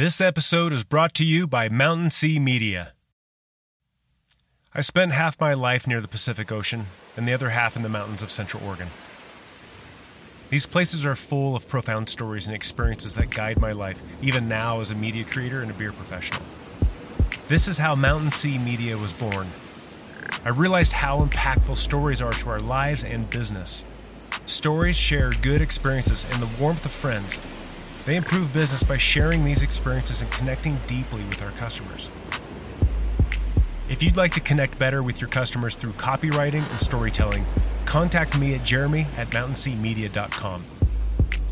This episode is brought to you by Mountain Sea Media. I spent half my life near the Pacific Ocean and the other half in the mountains of Central Oregon. These places are full of profound stories and experiences that guide my life, even now as a media creator and a beer professional. This is how Mountain Sea Media was born. I realized how impactful stories are to our lives and business. Stories share good experiences and the warmth of friends. They improve business by sharing these experiences and connecting deeply with our customers. If you'd like to connect better with your customers through copywriting and storytelling, contact me at jeremy at mountainseamedia.com.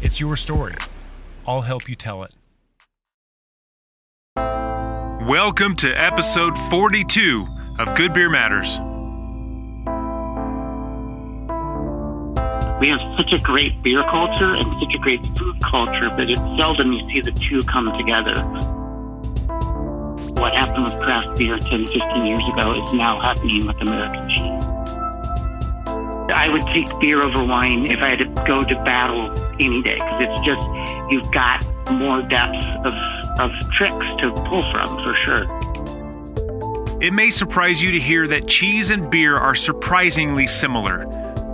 It's your story. I'll help you tell it. Welcome to episode 42 of Good Beer Matters. We have such a great beer culture and such a great food culture, but it's seldom you see the two come together. What happened with craft beer 10, 15 years ago is now happening with American cheese. I would take beer over wine if I had to go to battle any day because it's just, you've got more depth of, of tricks to pull from for sure. It may surprise you to hear that cheese and beer are surprisingly similar.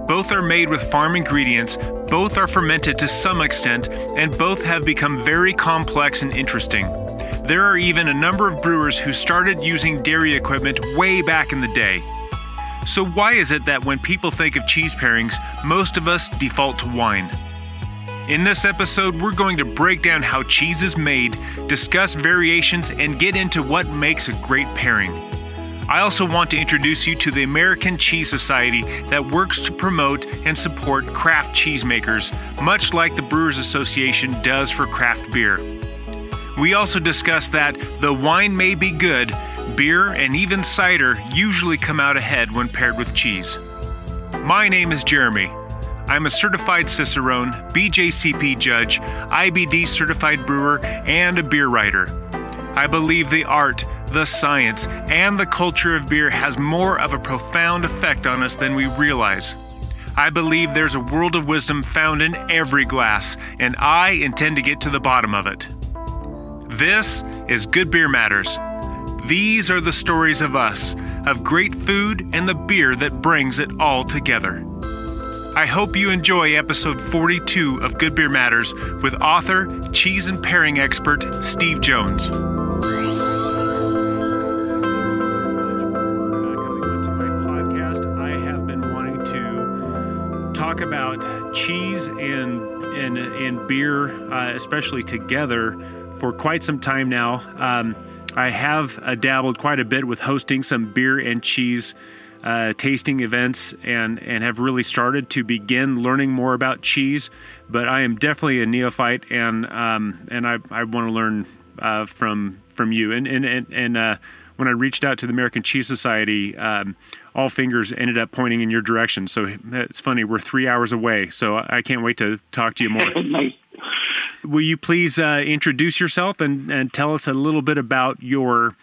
Both are made with farm ingredients, both are fermented to some extent, and both have become very complex and interesting. There are even a number of brewers who started using dairy equipment way back in the day. So, why is it that when people think of cheese pairings, most of us default to wine? In this episode, we're going to break down how cheese is made, discuss variations, and get into what makes a great pairing. I also want to introduce you to the American Cheese Society that works to promote and support craft cheesemakers, much like the Brewers Association does for craft beer. We also discuss that the wine may be good, beer and even cider usually come out ahead when paired with cheese. My name is Jeremy. I'm a certified Cicerone, BJCP judge, IBD certified brewer, and a beer writer. I believe the art, the science, and the culture of beer has more of a profound effect on us than we realize. I believe there's a world of wisdom found in every glass, and I intend to get to the bottom of it. This is Good Beer Matters. These are the stories of us, of great food and the beer that brings it all together. I hope you enjoy episode 42 of Good Beer Matters with author, cheese and pairing expert Steve Jones. Talk about cheese and and and beer, uh, especially together, for quite some time now. Um, I have uh, dabbled quite a bit with hosting some beer and cheese uh, tasting events, and and have really started to begin learning more about cheese. But I am definitely a neophyte, and um, and I I want to learn uh, from from you. And and and, and uh, when I reached out to the American Cheese Society. Um, all fingers ended up pointing in your direction. So it's funny, we're three hours away. So I can't wait to talk to you more. nice. Will you please uh, introduce yourself and, and tell us a little bit about your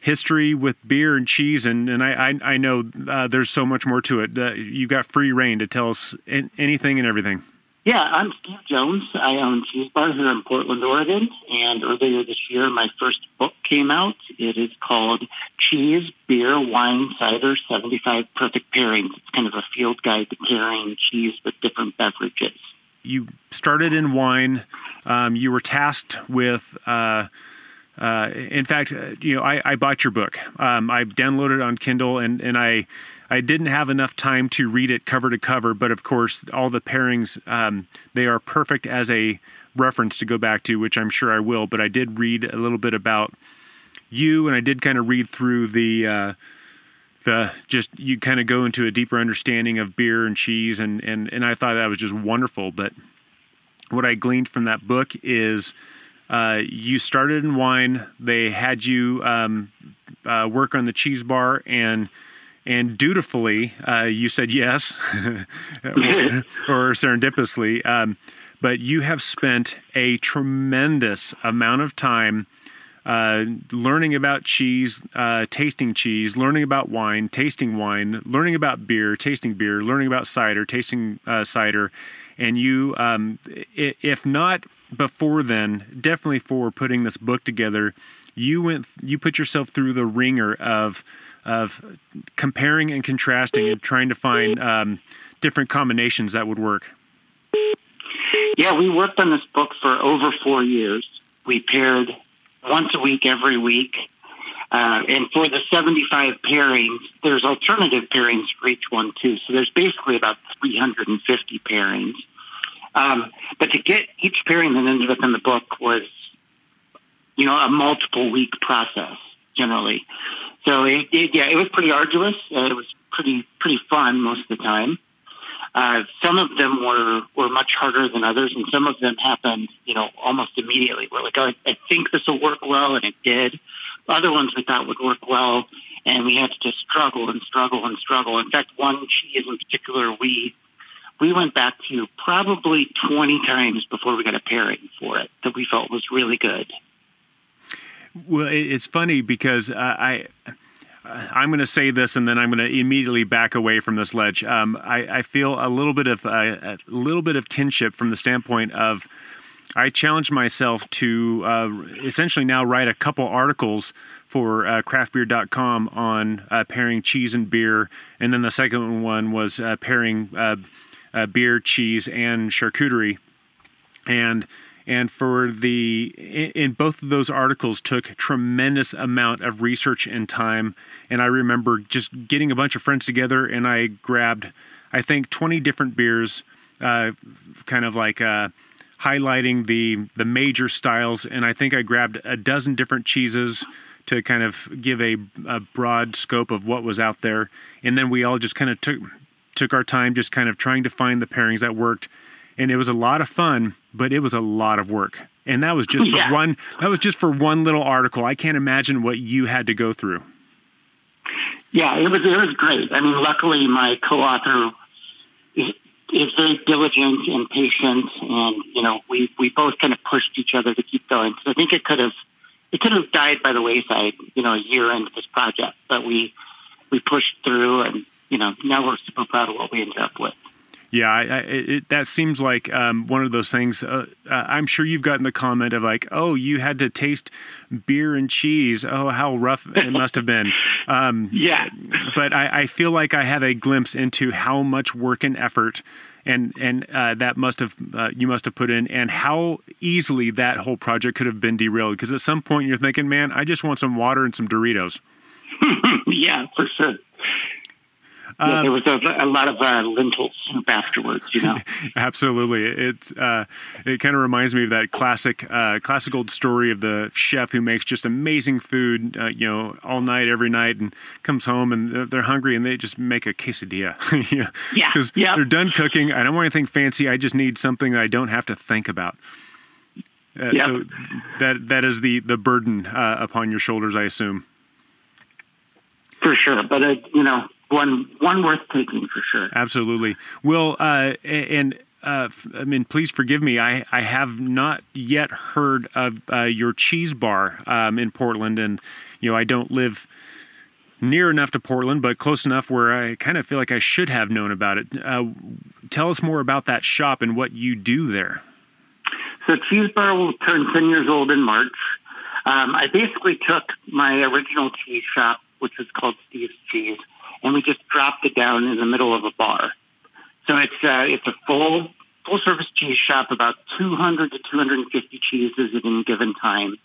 history with beer and cheese? And, and I, I, I know uh, there's so much more to it. Uh, you've got free reign to tell us anything and everything. Yeah, I'm Steve Jones. I own Cheese Bar here in Portland, Oregon. And earlier this year, my first book came out. It is called Cheese, Beer, Wine, Cider 75 Perfect Pairings. It's kind of a field guide to pairing cheese with different beverages. You started in wine. Um, you were tasked with. Uh, uh, in fact, uh, you know, I, I bought your book. Um, I downloaded it on Kindle, and and I I didn't have enough time to read it cover to cover, but of course, all the pairings um, they are perfect as a reference to go back to, which I'm sure I will. But I did read a little bit about you, and I did kind of read through the uh, the just you kind of go into a deeper understanding of beer and cheese, and and and I thought that was just wonderful. But what I gleaned from that book is. Uh, you started in wine. They had you um, uh, work on the cheese bar, and and dutifully uh, you said yes, or, serendipitously. Um, but you have spent a tremendous amount of time uh, learning about cheese, uh, tasting cheese, learning about wine, tasting wine, learning about beer, tasting beer, learning about cider, tasting uh, cider, and you, um, if not before then, definitely for putting this book together, you went you put yourself through the ringer of of comparing and contrasting and trying to find um, different combinations that would work. Yeah, we worked on this book for over four years. We paired once a week, every week. Uh, and for the 75 pairings, there's alternative pairings for each one, too. So there's basically about 350 pairings. Um, but to get each pairing that ended up in the book was, you know, a multiple week process generally. So it, it yeah, it was pretty arduous. Uh, it was pretty pretty fun most of the time. Uh, some of them were were much harder than others, and some of them happened, you know, almost immediately. We're like, oh, I think this will work well, and it did. Other ones we thought would work well, and we had to just struggle and struggle and struggle. In fact, one cheese in particular, we we went back to probably 20 times before we got a pairing for it that we felt was really good. Well, it's funny because uh, I. I'm going to say this, and then I'm going to immediately back away from this ledge. Um, I, I, feel a little bit of uh, a little bit of kinship from the standpoint of I challenged myself to uh, essentially now write a couple articles for uh, craftbeer.com on uh, pairing cheese and beer, and then the second one was uh, pairing uh, beer, cheese, and charcuterie. And and for the in both of those articles took tremendous amount of research and time. And I remember just getting a bunch of friends together, and I grabbed I think 20 different beers, uh, kind of like uh, highlighting the the major styles. And I think I grabbed a dozen different cheeses to kind of give a, a broad scope of what was out there. And then we all just kind of took took our time just kind of trying to find the pairings that worked. And it was a lot of fun but it was a lot of work. And that was just yeah. for one that was just for one little article. I can't imagine what you had to go through. Yeah it was it was great. I mean luckily my co-author is, is very diligent and patient and you know we we both kind of pushed each other to keep going. So i think it could have it could have died by the wayside you know a year into this project but we we pushed through and you know, now we're super proud of what we ended up with. Yeah, I, I, it, that seems like um, one of those things. Uh, uh, I'm sure you've gotten the comment of like, "Oh, you had to taste beer and cheese. Oh, how rough it must have been." Um, yeah, but I, I, feel like I have a glimpse into how much work and effort, and and uh, that must have uh, you must have put in, and how easily that whole project could have been derailed. Because at some point you're thinking, "Man, I just want some water and some Doritos." yeah, for sure yeah, there was a, a lot of uh, lentil soup afterwards. You know, absolutely. It uh, it kind of reminds me of that classic uh, classic old story of the chef who makes just amazing food, uh, you know, all night every night, and comes home and they're hungry and they just make a quesadilla. yeah, because yep. they're done cooking. I don't want anything fancy. I just need something that I don't have to think about. Uh, yep. So that that is the the burden uh, upon your shoulders, I assume. For sure, but uh, you know, one one worth taking for sure. Absolutely. Well, uh, and uh, I mean, please forgive me. I, I have not yet heard of uh, your cheese bar um, in Portland, and you know I don't live near enough to Portland, but close enough where I kind of feel like I should have known about it. Uh, tell us more about that shop and what you do there. So, Cheese Bar will turn ten years old in March. Um, I basically took my original cheese shop, which was called Steve's Cheese and we just dropped it down in the middle of a bar. So it's uh, it's a full full service cheese shop, about 200 to 250 cheeses at any given time,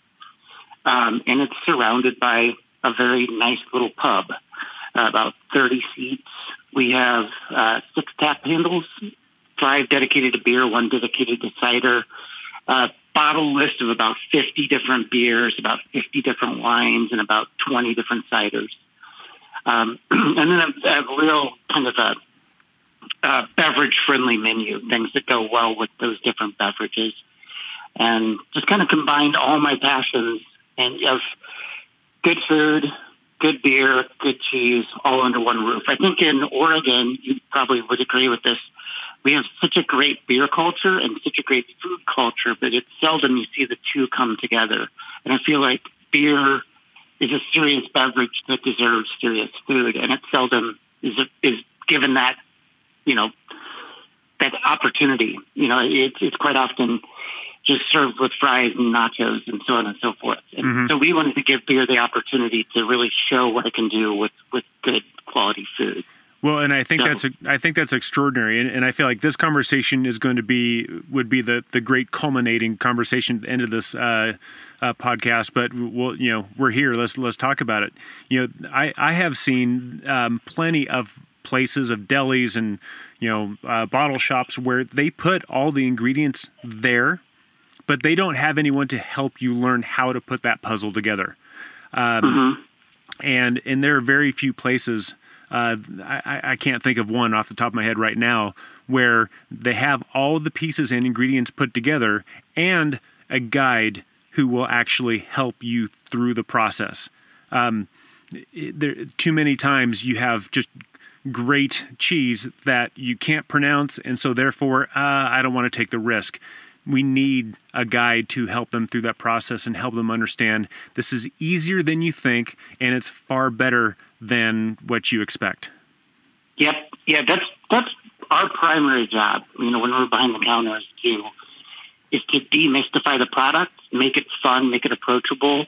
um, and it's surrounded by a very nice little pub, uh, about 30 seats. We have uh, six tap handles, five dedicated to beer, one dedicated to cider. Uh, bottle list of about 50 different beers, about 50 different wines, and about 20 different ciders. Um, and then a, a, real kind of a, a beverage friendly menu, things that go well with those different beverages. And just kind of combined all my passions and of good food, good beer, good cheese, all under one roof. I think in Oregon, you probably would agree with this. We have such a great beer culture and such a great food culture, but it's seldom you see the two come together. And I feel like beer is a serious beverage that deserves serious food, and it seldom is is given that you know that opportunity. You know, it's it's quite often just served with fries and nachos and so on and so forth. And Mhm. so we wanted to give beer the opportunity to really show what it can do with, with good quality food. Well, and I think So- that's I think that's extraordinary, and, and I feel like this conversation is going to be would be the the great culminating conversation at the end of this uh, uh, podcast. But we'll you know we're here. Let's let's talk about it. You know, I I have seen um, plenty of places of delis and you know uh, bottle shops where they put all the ingredients there, but they don't have anyone to help you learn how to put that puzzle together. Um, and and there are very few places. Uh, I, I can't think of one off the top of my head right now where they have all the pieces and ingredients put together and a guide who will actually help you through the process. Um, there, too many times you have just great cheese that you can't pronounce, and so therefore, uh, I don't want to take the risk. We need a guide to help them through that process and help them understand this is easier than you think, and it's far better than what you expect. Yep. Yeah, that's that's our primary job. You know, when we're behind the counter is to is to demystify the product, make it fun, make it approachable.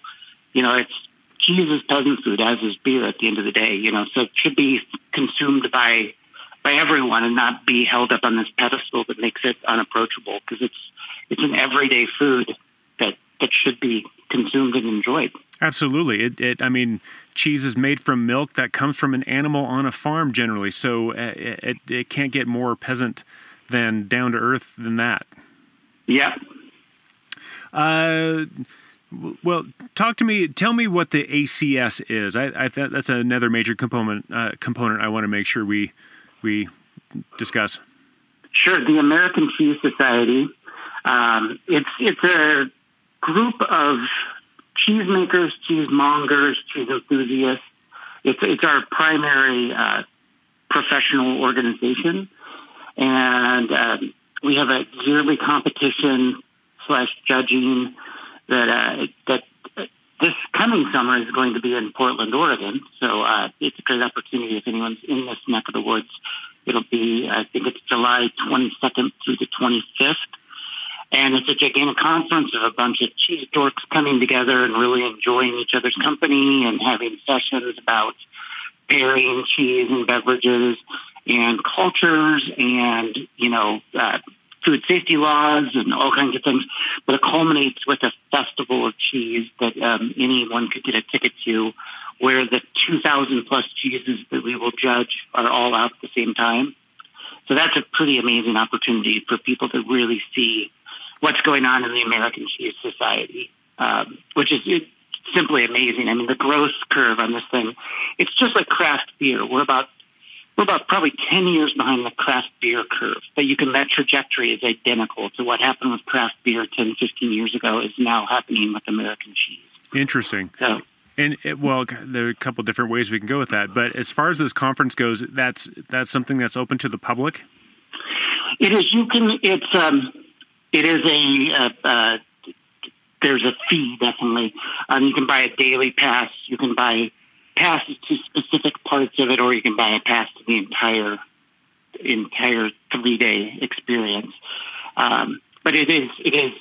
You know, it's cheese is peasant food, as is beer at the end of the day. You know, so it should be consumed by by everyone and not be held up on this pedestal that makes it unapproachable because it's it's an everyday food that should be consumed and enjoyed. Absolutely. It, it. I mean, cheese is made from milk that comes from an animal on a farm generally, so uh, it, it can't get more peasant than down to earth than that. Yeah. Uh, well, talk to me. Tell me what the ACS is. I, I th- that's another major component. Uh, component I want to make sure we we discuss. Sure, the American Cheese Society. Um, it's it's a group of cheesemakers, cheesemongers, cheese enthusiasts. It's it's our primary uh, professional organization, and um, we have a yearly competition slash judging that uh, that uh, this coming summer is going to be in Portland, Oregon. So uh, it's a great opportunity if anyone's in this neck of the woods. It'll be, I think it's July 22nd through the 25th. And it's a gigantic conference of a bunch of cheese dorks coming together and really enjoying each other's company and having sessions about pairing cheese and beverages and cultures and, you know, uh, food safety laws and all kinds of things. But it culminates with a festival of cheese that um, anyone could get a ticket to where the 2,000 plus cheeses that we will judge are all out at the same time. So that's a pretty amazing opportunity for people to really see what's going on in the American Cheese Society, um, which is simply amazing. I mean, the growth curve on this thing, it's just like craft beer. We're about we're about probably 10 years behind the craft beer curve. But you can, that trajectory is identical to what happened with craft beer 10, 15 years ago is now happening with American cheese. Interesting. So, And it, well, there are a couple different ways we can go with that. But as far as this conference goes, that's that's something that's open to the public. It is. You can. It's. Um. It is a. Uh, uh, there's a fee definitely. Um. You can buy a daily pass. You can buy passes to specific parts of it, or you can buy a pass to the entire entire three day experience. Um. But it is. It is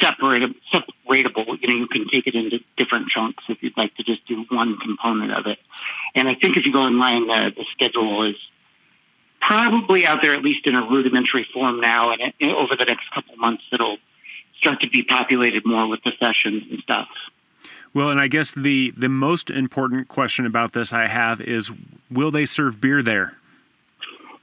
separate, separatable. You know, you can take it into different chunks if you'd like to just do one component of it. And I think if you go online, uh, the schedule is probably out there at least in a rudimentary form now, and it, over the next couple months, it'll start to be populated more with the sessions and stuff. Well, and I guess the the most important question about this I have is, will they serve beer there?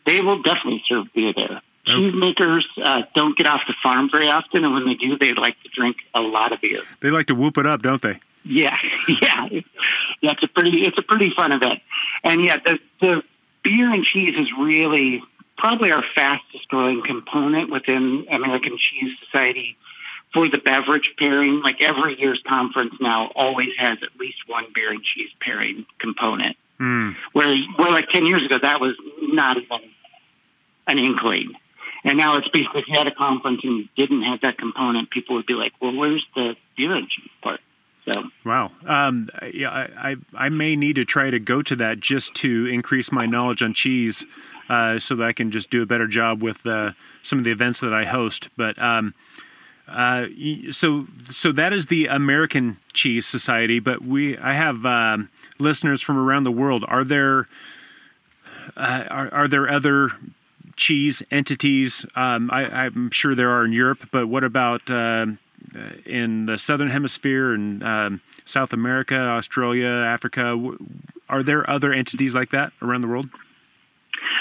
They will definitely serve beer there. Okay. Cheesemakers uh, don't get off the farm very often, and when they do, they like to drink a lot of beer. They like to whoop it up, don't they? Yeah, yeah, yeah. It's a pretty, it's a pretty fun event, and yeah, the the beer and cheese is really probably our fastest growing component within American Cheese Society for the beverage pairing. Like every year's conference now always has at least one beer and cheese pairing component. Mm. Where, where like ten years ago, that was not even an inkling. And now it's basically if you had a conference and you didn't have that component, people would be like, "Well, where's the beer and cheese part?" So Wow. Um, yeah, I, I I may need to try to go to that just to increase my knowledge on cheese, uh, so that I can just do a better job with uh, some of the events that I host. But um, Uh, so, so that is the American Cheese Society. But we, I have um, listeners from around the world. Are there, uh, are, are there other cheese entities? Um, I, am sure there are in Europe, but what about uh, in the Southern Hemisphere and um, South America, Australia, Africa? Are there other entities like that around the world?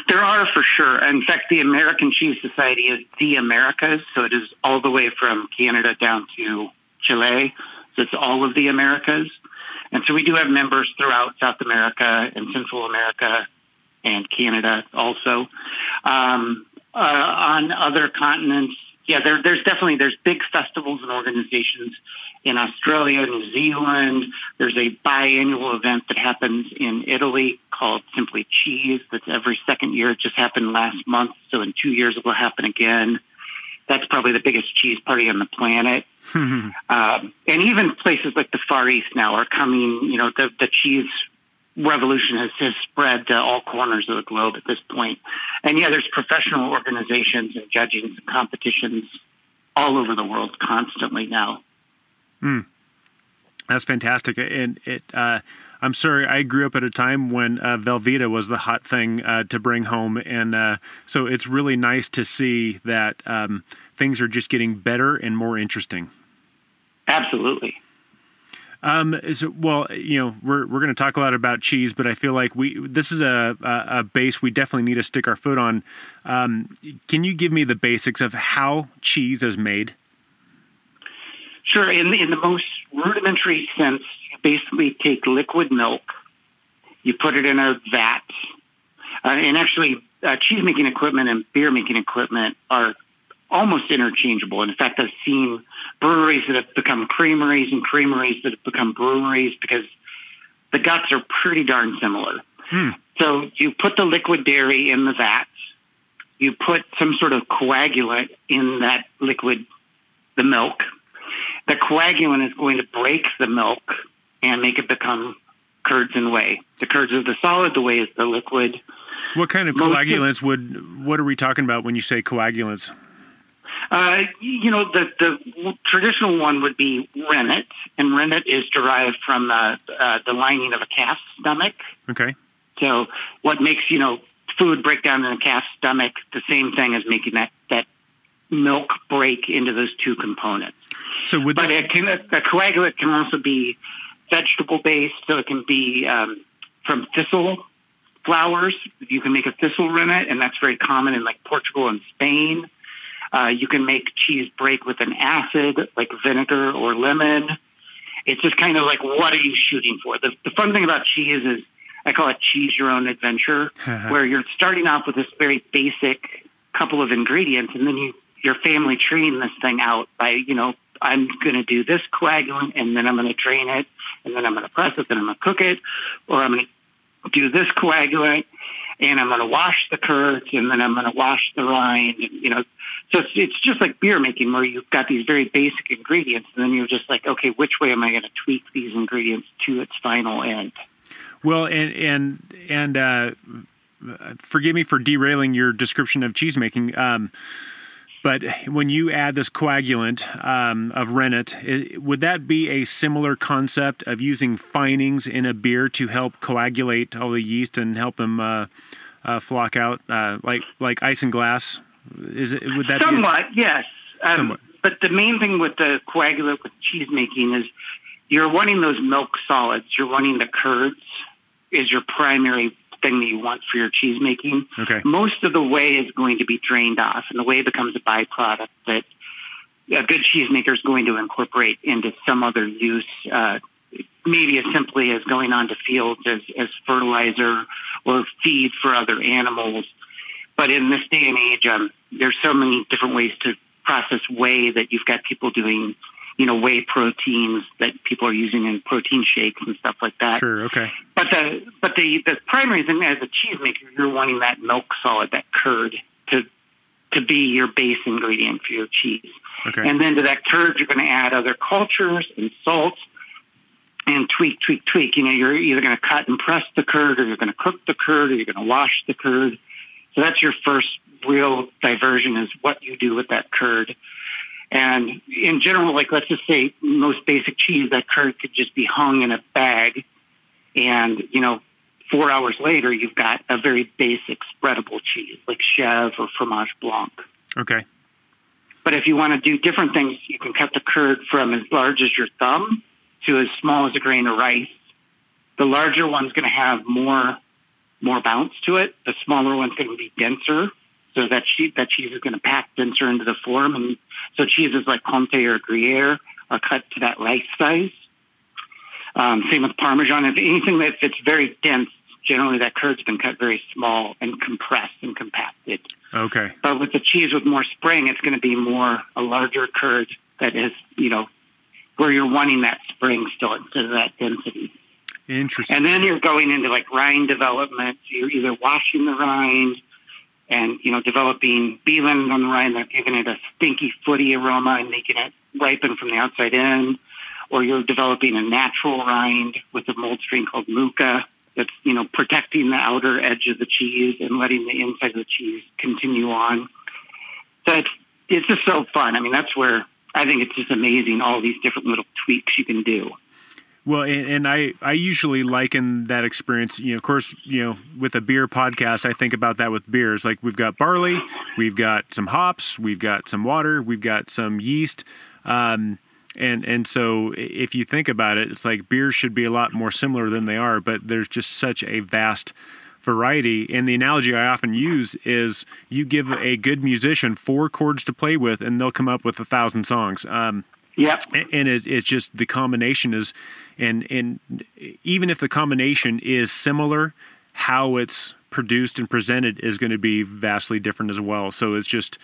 There are for sure. In fact, the American Cheese Society is the Americas, so it is all the way from Canada down to Chile. So it's all of the Americas. And so we do have members throughout South America and Central America and Canada also. Um, uh, on other continents, yeah, there, there's definitely there's big festivals and organizations in Australia, New Zealand. There's a biannual event that happens in Italy called Simply Cheese. That's every second year. It just happened last month, so in two years it will happen again. That's probably the biggest cheese party on the planet. um, and even places like the Far East now are coming. You know, the the cheese revolution has, has spread to all corners of the globe at this point. And yeah, there's professional organizations and judging and competitions all over the world constantly now. Mm. That's fantastic. And it, uh, I'm sorry, I grew up at a time when uh, Velveeta was the hot thing uh, to bring home. And uh, so it's really nice to see that um, things are just getting better and more interesting. Absolutely. Um, so, well, you know, we're we're going to talk a lot about cheese, but I feel like we this is a, a, base we definitely need to stick our foot on. Um, can you give me the basics of how cheese is made? Sure. In in the most rudimentary sense, you basically take liquid milk, you put it in a vat, uh, and actually, uh, cheese making equipment and beer making equipment are almost interchangeable. In fact, I've seen breweries that have become creameries and creameries that have become breweries because the guts are pretty darn similar. Hmm. So you put the liquid dairy in the vat, you put some sort of coagulant in that liquid, the milk. The coagulant is going to break the milk and make it become curds and whey. The curds are the solid, the whey is the liquid. What kind of coagulants would? What are we talking about when you say coagulants? Uh, you know, the, the traditional one would be rennet, and rennet is derived from uh, uh, the lining of a calf's stomach. Okay. So, what makes you know food break down in a calf's stomach? The same thing as making that that milk break into those two components. So, would but this... can, a coagulant can also be vegetable based, so it can be um, from thistle flowers. You can make a thistle rennet, and that's very common in like Portugal and Spain. Uh, you can make cheese break with an acid like vinegar or lemon. It's just kind of like, what are you shooting for? The, the fun thing about cheese is I call it choose your own adventure, where you're starting off with this very basic couple of ingredients, and then you your family treating this thing out by, you know, I'm going to do this coagulant, and then I'm going to drain it, and then I'm going to press it, then I'm going to cook it, or I'm going to do this coagulant, and I'm going to wash the curds, and then I'm going to wash the rind, and, you know, so it's, it's just like beer making, where you've got these very basic ingredients, and then you're just like, okay, which way am I going to tweak these ingredients to its final end? Well, and and and uh, forgive me for derailing your description of cheese making. Um, but when you add this coagulant um, of rennet, it, would that be a similar concept of using finings in a beer to help coagulate all the yeast and help them uh, uh, flock out, uh, like like isinglass? Is it would that somewhat? Be a, yes, um, somewhat. But the main thing with the coagulant with cheese making is you're wanting those milk solids. You're wanting the curds is your primary thing that you want for your cheese making. Okay. Most of the whey is going to be drained off, and the whey becomes a byproduct that a good cheesemaker is going to incorporate into some other use. Uh, maybe as simply as going onto fields as, as fertilizer or feed for other animals. But in this day and age, um, there's so many different ways to process whey that you've got people doing, you know, whey proteins that people are using in protein shakes and stuff like that. Sure. Okay. But the but the the primary thing as a cheesemaker, you're wanting that milk solid, that curd, to to be your base ingredient for your cheese. Okay. And then to that curd, you're going to add other cultures and salts and tweak, tweak, tweak. You know, you're either going to cut and press the curd, or you're going to cook the curd, or you're going to wash the curd. So that's your first real diversion is what you do with that curd. And in general, like let's just say most basic cheese, that curd could just be hung in a bag, and you know, four hours later, you've got a very basic spreadable cheese like Chèvre or Fromage Blanc. Okay. But if you want to do different things, you can cut the curd from as large as your thumb to as small as a grain of rice. The larger one's going to have more more bounce to it. The smaller one's going to be denser, so that cheese that cheese is going to pack denser into the form. And so cheeses like Comté or Gruyere are cut to that rice size. Um, same with Parmesan. If anything that it's very dense, generally that curd's been cut very small and compressed and compacted. Okay. But with the cheese with more spring, it's going to be more a larger curd that is, you know, where you're wanting that spring still instead of that density. Interesting. And then you're going into like rind development. You're either washing the rind and, you know, developing B. linens on the rind, that giving it a stinky footy aroma and making it ripen from the outside in. Or you're developing a natural rind with a mold strain called Mucor that's, you know, protecting the outer edge of the cheese and letting the inside of the cheese continue on. So it's, it's just so fun. I mean, that's where I think it's just amazing all these different little tweaks you can do. Well, and, and, I, I usually liken that experience, you know, of course, you know, with a beer podcast, I think about that with beers. Like we've got barley, we've got some hops, we've got some water, we've got some yeast. Um, and and so if you think about it, it's like beers should be a lot more similar than they are, but there's just such a vast variety. And the analogy I often use is you give a good musician four chords to play with, and they'll come up with a thousand songs. Um, yeah, and it, it's just the combination is, and and even if the combination is similar, how it's produced and presented is going to be vastly different as well. So it's just,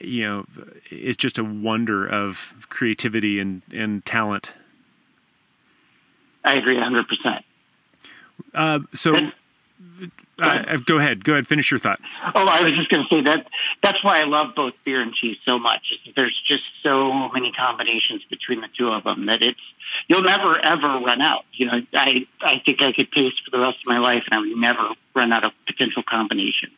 you know, it's just a wonder of creativity and and talent. I agree, hundred percent. Uh, so. Uh, go ahead. Go ahead. Finish your thought. Oh, I was just going to say that that's why I love both beer and cheese so much. There's just so many combinations between the two of them that it's you'll never ever run out. You know, I I think I could taste for the rest of my life, and I would never run out of potential combinations.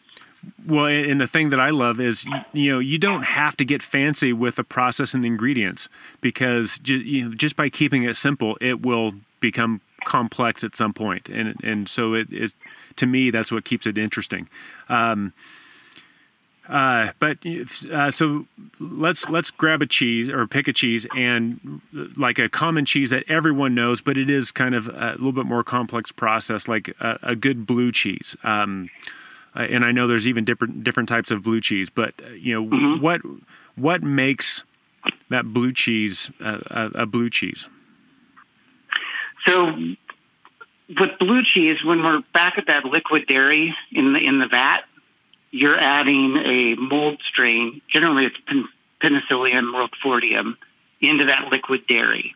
Well, and the thing that I love is you know you don't have to get fancy with the process and the ingredients because you know, just by keeping it simple, it will become complex at some point, and and so it is to me that's what keeps it interesting. Um, uh, but uh, so let's let's grab a cheese or pick a cheese and like a common cheese that everyone knows, but it is kind of a little bit more complex process, like a, a good blue cheese. Um, and I know there's even different different types of blue cheese, but you know mm-hmm. what what makes that blue cheese a, a blue cheese? So with blue cheese, when we're back at that liquid dairy in the in the vat, you're adding a mold strain. Generally, it's pen, Penicillium roquefortium into that liquid dairy.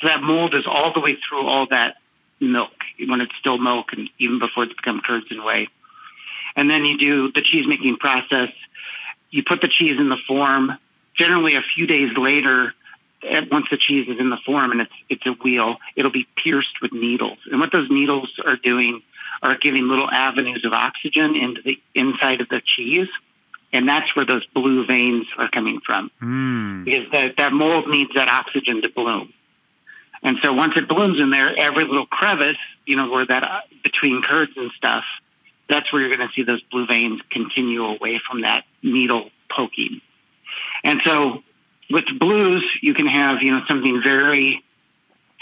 So that mold is all the way through all that milk when it's still milk, and even before it's become curds and whey. And then you do the cheese making process. You put the cheese in the form. Generally, a few days later, once the cheese is in the form and it's it's a wheel, it'll be pierced with needles. And what those needles are doing are giving little avenues of oxygen into the inside of the cheese. And that's where those blue veins are coming from. Mm. Because that, that mold needs that oxygen to bloom. And so once it blooms in there, every little crevice, you know, where that uh, between curds and stuff, that's where you're going to see those blue veins continue away from that needle poking. And so with blues, you can have, you know, something very,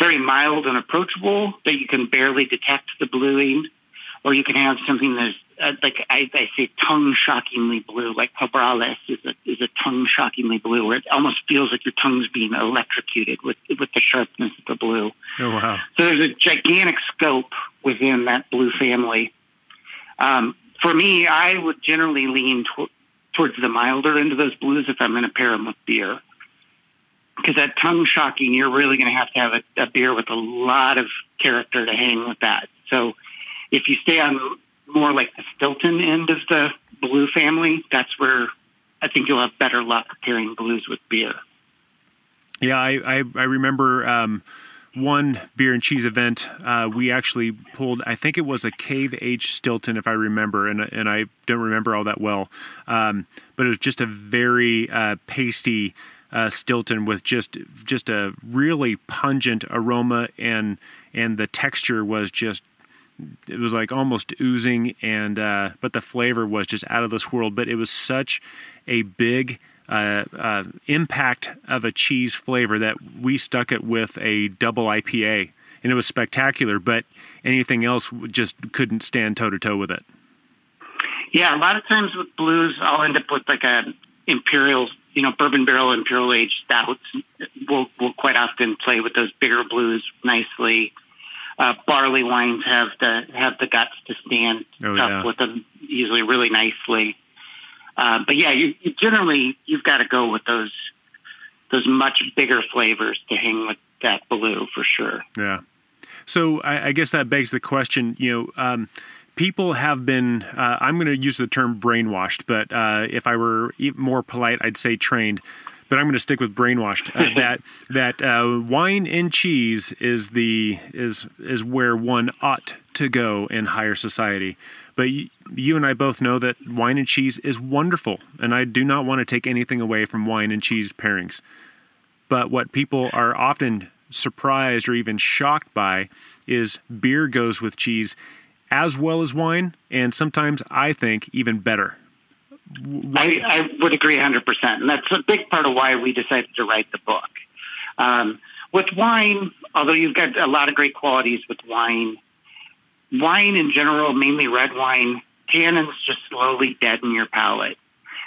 very mild and approachable that you can barely detect the bluing, or you can have something that's uh, like I, I say tongue shockingly blue, like Cabrales is a is a tongue shockingly blue, where it almost feels like your tongue's being electrocuted with with the sharpness of the blue. Oh wow! So there's a gigantic scope within that blue family. Um, for me, I would generally lean to- towards the milder end of those blues if I'm going to pair them with beer because that tongue shocking, you're really going to have to have a, a, beer with a lot of character to hang with that. So if you stay on more like the Stilton end of the blue family, that's where I think you'll have better luck pairing blues with beer. Yeah, I I, I remember um, one beer and cheese event. Uh, we actually pulled, I think it was a cave-aged Stilton, if I remember, and and I don't remember all that well, um, but it was just a very uh, pasty uh, Stilton with just just a really pungent aroma and and the texture was just it was like almost oozing and uh, but the flavor was just out of this world. But it was such a big uh, uh, impact of a cheese flavor that we stuck it with a double IPA and it was spectacular but anything else just couldn't stand toe to toe with it. Yeah a lot of times with blues I'll end up with like a imperial you know bourbon barrel imperial aged stouts will will quite often play with those bigger blues nicely uh, barley wines have the have the guts to stand oh, up yeah. with them usually really nicely. Uh, but yeah, you, you generally you've got to go with those those much bigger flavors to hang with that blue for sure. Yeah. So I, I guess that begs the question. You know, um, people have been. Uh, I'm going to use the term brainwashed, but uh, if I were more polite, I'd say trained but I'm going to stick with brainwashed. Uh, that that uh, wine and cheese is the is is where one ought to go in higher society. But you, you and I both know that wine and cheese is wonderful, and I do not want to take anything away from wine and cheese pairings. But what people are often surprised or even shocked by is beer goes with cheese as well as wine, and sometimes I think even better. I, I would agree 100%. And that's a big part of why we decided to write the book. Um, with wine, although you've got a lot of great qualities with wine, wine in general, mainly red wine, tannins just slowly deaden your palate.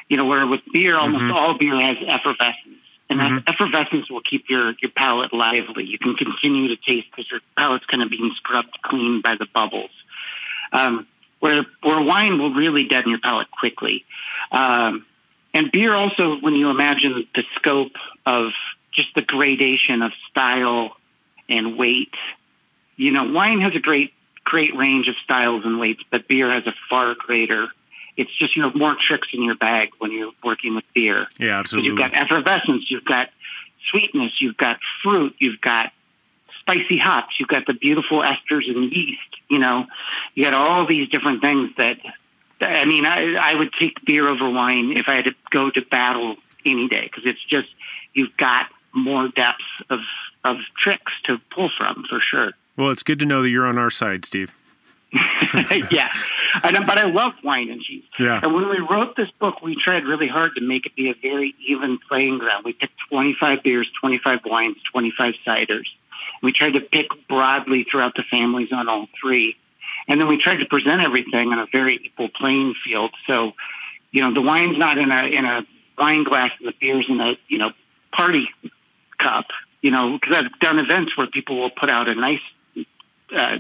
You know, where with beer, almost mm-hmm. all beer has effervescence. And mm-hmm. that effervescence will keep your, your palate lively. You can continue to taste because your palate's kind of being scrubbed clean by the bubbles. Um, where where wine will really deaden your palate quickly. Um, and beer also, when you imagine the scope of just the gradation of style and weight, you know, wine has a great great range of styles and weights, but beer has a far greater. It's just you know more tricks in your bag when you're working with beer. Yeah, absolutely. You've got effervescence, you've got sweetness, you've got fruit, you've got spicy hops, you've got the beautiful esters and yeast. You know, you got all these different things that. I mean, I I would take beer over wine if I had to go to battle any day because it's just you've got more depths of of tricks to pull from for sure. Well, it's good to know that you're on our side, Steve. yeah, and, but I love wine and cheese. Yeah. And when we wrote this book, we tried really hard to make it be a very even playing ground. We picked 25 beers, 25 wines, 25 ciders. We tried to pick broadly throughout the families on all three. And then we tried to present everything on a very equal playing field. So, you know, the wine's not in a in a wine glass and the beer's in a, you know, party cup, you know, because I've done events where people will put out a nice uh,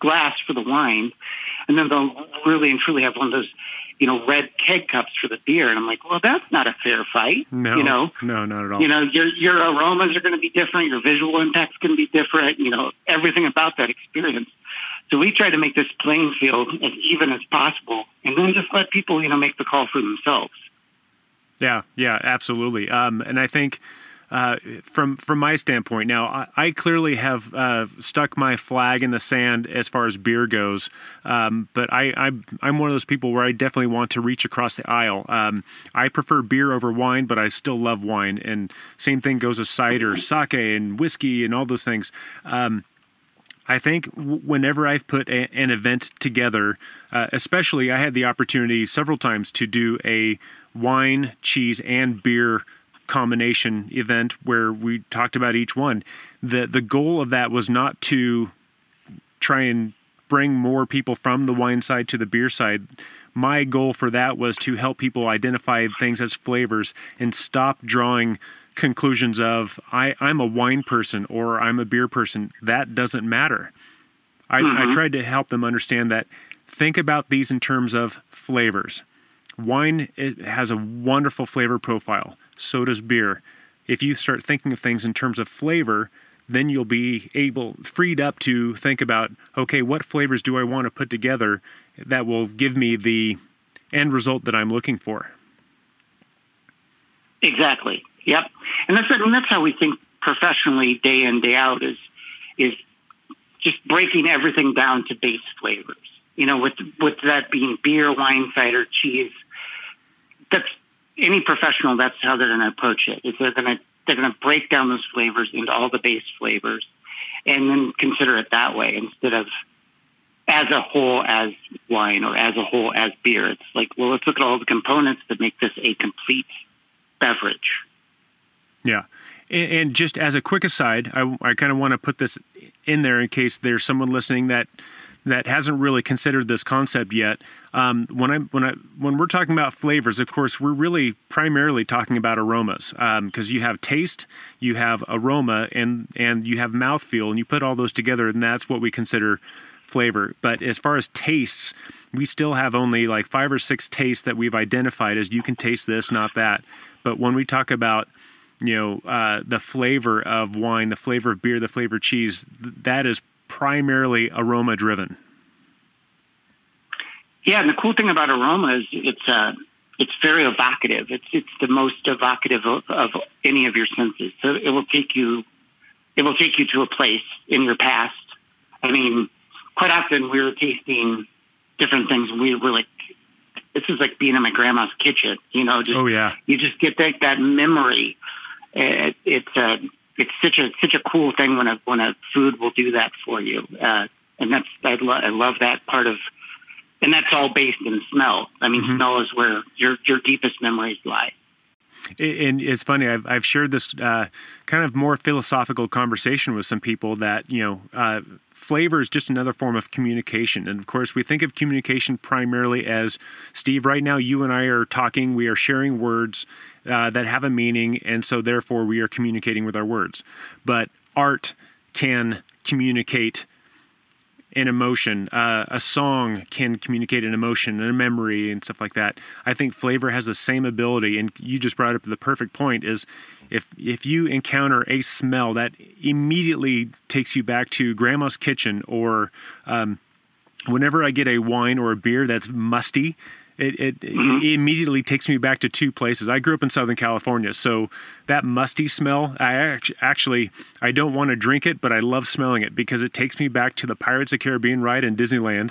glass for the wine, and then they'll really and truly have one of those you know, red keg cups for the beer. And I'm like, well, that's not a fair fight. No, you know, no, not at all. You know, your your aromas are going to be different. Your visual impact's going to be different. You know, everything about that experience. So we try to make this playing field as even as possible, and then just let people, you know, make the call for themselves. Yeah, yeah, absolutely. Um, and I think uh, from from my standpoint, now I, I clearly have uh, stuck my flag in the sand as far as beer goes, um, but I, I am one of those people where I definitely want to reach across the aisle. Um, I prefer beer over wine, but I still love wine, and same thing goes with cider, sake, and whiskey, and all those things. Um, I think whenever I've put a, an event together, uh, especially I had the opportunity several times to do a wine, cheese, and beer combination event where we talked about each one. The the goal of that was not to try and bring more people from the wine side to the beer side. My goal for that was to help people identify things as flavors and stop drawing conclusions of I, I'm a wine person or I'm a beer person. That doesn't matter. I, mm-hmm. I tried to help them understand that think about these in terms of flavors. Wine it has a wonderful flavor profile so does beer. If you start thinking of things in terms of flavor, then you'll be able freed up to think about okay what flavors do i want to put together that will give me the end result that i'm looking for? Exactly. Yep. And that's that's how we think professionally day in day out is is just breaking everything down to base flavors. You know with with that being beer wine cider cheese that's any professional, that's how they're going to approach it. Is they're going to they're going to break down those flavors into all the base flavors, and then consider it that way instead of as a whole as wine or as a whole as beer. It's like, well, let's look at all the components that make this a complete beverage. Yeah. And, just as a quick aside, I, I kind of want to put this in there in case there's someone listening that that hasn't really considered this concept yet. Um, when I when I when we're talking about flavors, of course, we're really primarily talking about aromas because um, you have taste, you have aroma, and and you have mouthfeel, and you put all those together, and that's what we consider flavor. But as far as tastes, we still have only like five or six tastes that we've identified as you can taste this, not that. But when we talk about you know uh, the flavor of wine, the flavor of beer, the flavor of cheese, that is primarily aroma driven. Yeah, and the cool thing about aroma is it's uh, it's very evocative. It's it's the most evocative of, of any of your senses. So it will take you it will take you to a place in your past. I mean, quite often we were tasting different things. We were like, this is like being in my grandma's kitchen. You know, just oh yeah, you just get that that memory. It, it's uh, it's such a such a cool thing when a when a food will do that for you, uh, and that's I, lo- I love that part of, and that's all based in smell. I mean, mm-hmm. smell is where your your deepest memories lie. And it's funny. I've I've shared this uh, kind of more philosophical conversation with some people that you know. Uh, flavor is just another form of communication. And of course, we think of communication primarily as Steve, right now, you and I are talking, we are sharing words, uh, that have a meaning, and so therefore we are communicating with our words. But art can communicate an emotion. Uh, a song can communicate an emotion and a memory and stuff like that. I think flavor has the same ability, and you just brought up the perfect point: is if if you encounter a smell that immediately takes you back to grandma's kitchen, or um, whenever I get a wine or a beer that's musty, it, it, mm-hmm. it, immediately takes me back to two places. I grew up in Southern California, so that musty smell, I actually I don't want to drink it, but I love smelling it because it takes me back to the Pirates of the Caribbean ride in Disneyland,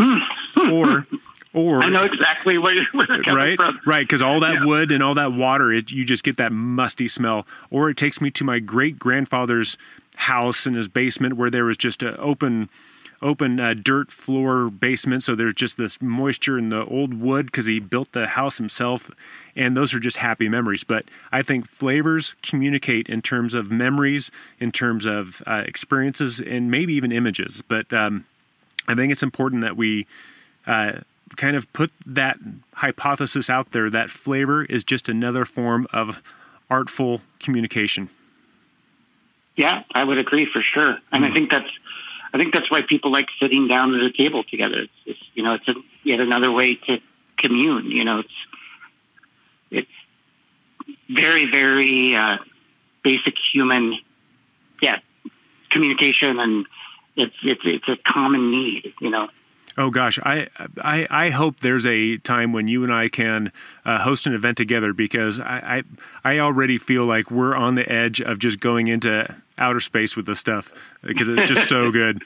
or or I know exactly where you're, where you're right, from. right, because all that yeah. wood and all that water, it, you just get that musty smell. Or it takes me to my great grandfather's house in his basement where there was just an open open uh, dirt floor basement, so there's just this moisture in the old wood because he built the house himself, and those are just happy memories. But I think flavors communicate in terms of memories, in terms of uh, experiences, and maybe even images. But um, I think it's important that we. Uh, kind of put that hypothesis out there that flavor is just another form of artful communication. Yeah, I would agree for sure. And. I hmm. think that's I think that's why people like sitting down at a table together. It's, it's you know, it's a, yet another way to commune. You know, it's it's very very uh, basic human, yeah, communication, and it's it's it's a common need. You know. Oh gosh, I, I I hope there's a time when you and I can uh, host an event together because I, I I already feel like we're on the edge of just going into outer space with this stuff because it's just so good.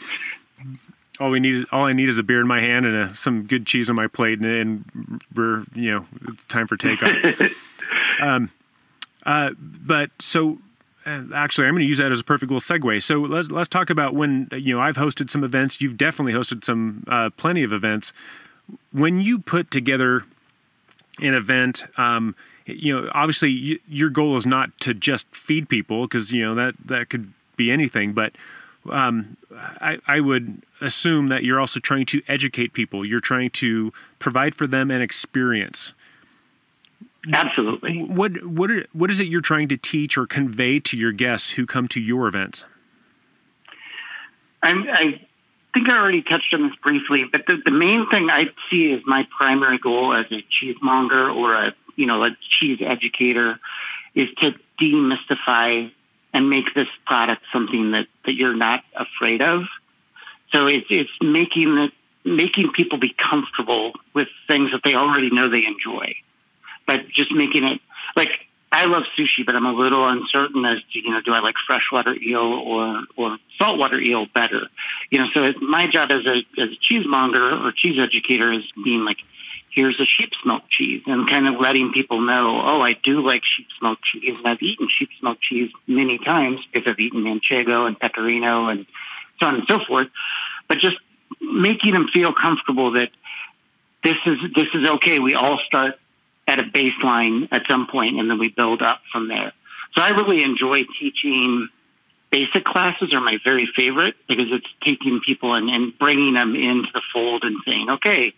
All we need, all I need, is a beer in my hand and a, some good cheese on my plate, and, and we're you know time for takeoff. um, uh, but so actually, I'm going to use that as a perfect little segue. So let's let's talk about when you know I've hosted some events. You've definitely hosted some uh, plenty of events. When you put together an event, um, you know, obviously you, your goal is not to just feed people because you know that that could be anything, but um, I, I, would assume that you're also trying to educate people. You're trying to provide for them an experience. Absolutely. What what are, what is it you're trying to teach or convey to your guests who come to your events? I'm, i think I already touched on this briefly, but the, the main thing I see as my primary goal as a cheesemonger or a you know a cheese educator is to demystify and make this product something that, that you're not afraid of. So it's it's making it making people be comfortable with things that they already know they enjoy but just making it like I love sushi, but I'm a little uncertain as to you know do I like freshwater eel or or saltwater eel better? You know, so my job as a as a cheesemonger or cheese educator is being like, here's a sheep's milk cheese and kind of letting people know, oh, I do like sheep's milk cheese and I've eaten sheep's milk cheese many times because I've eaten manchego and pecorino and so on and so forth. But just making them feel comfortable that this is this is okay. We all start at a baseline at some point and then we build up from there. So I really enjoy teaching basic classes are my very favorite because it's taking people and, and bringing them into the fold and saying, okay,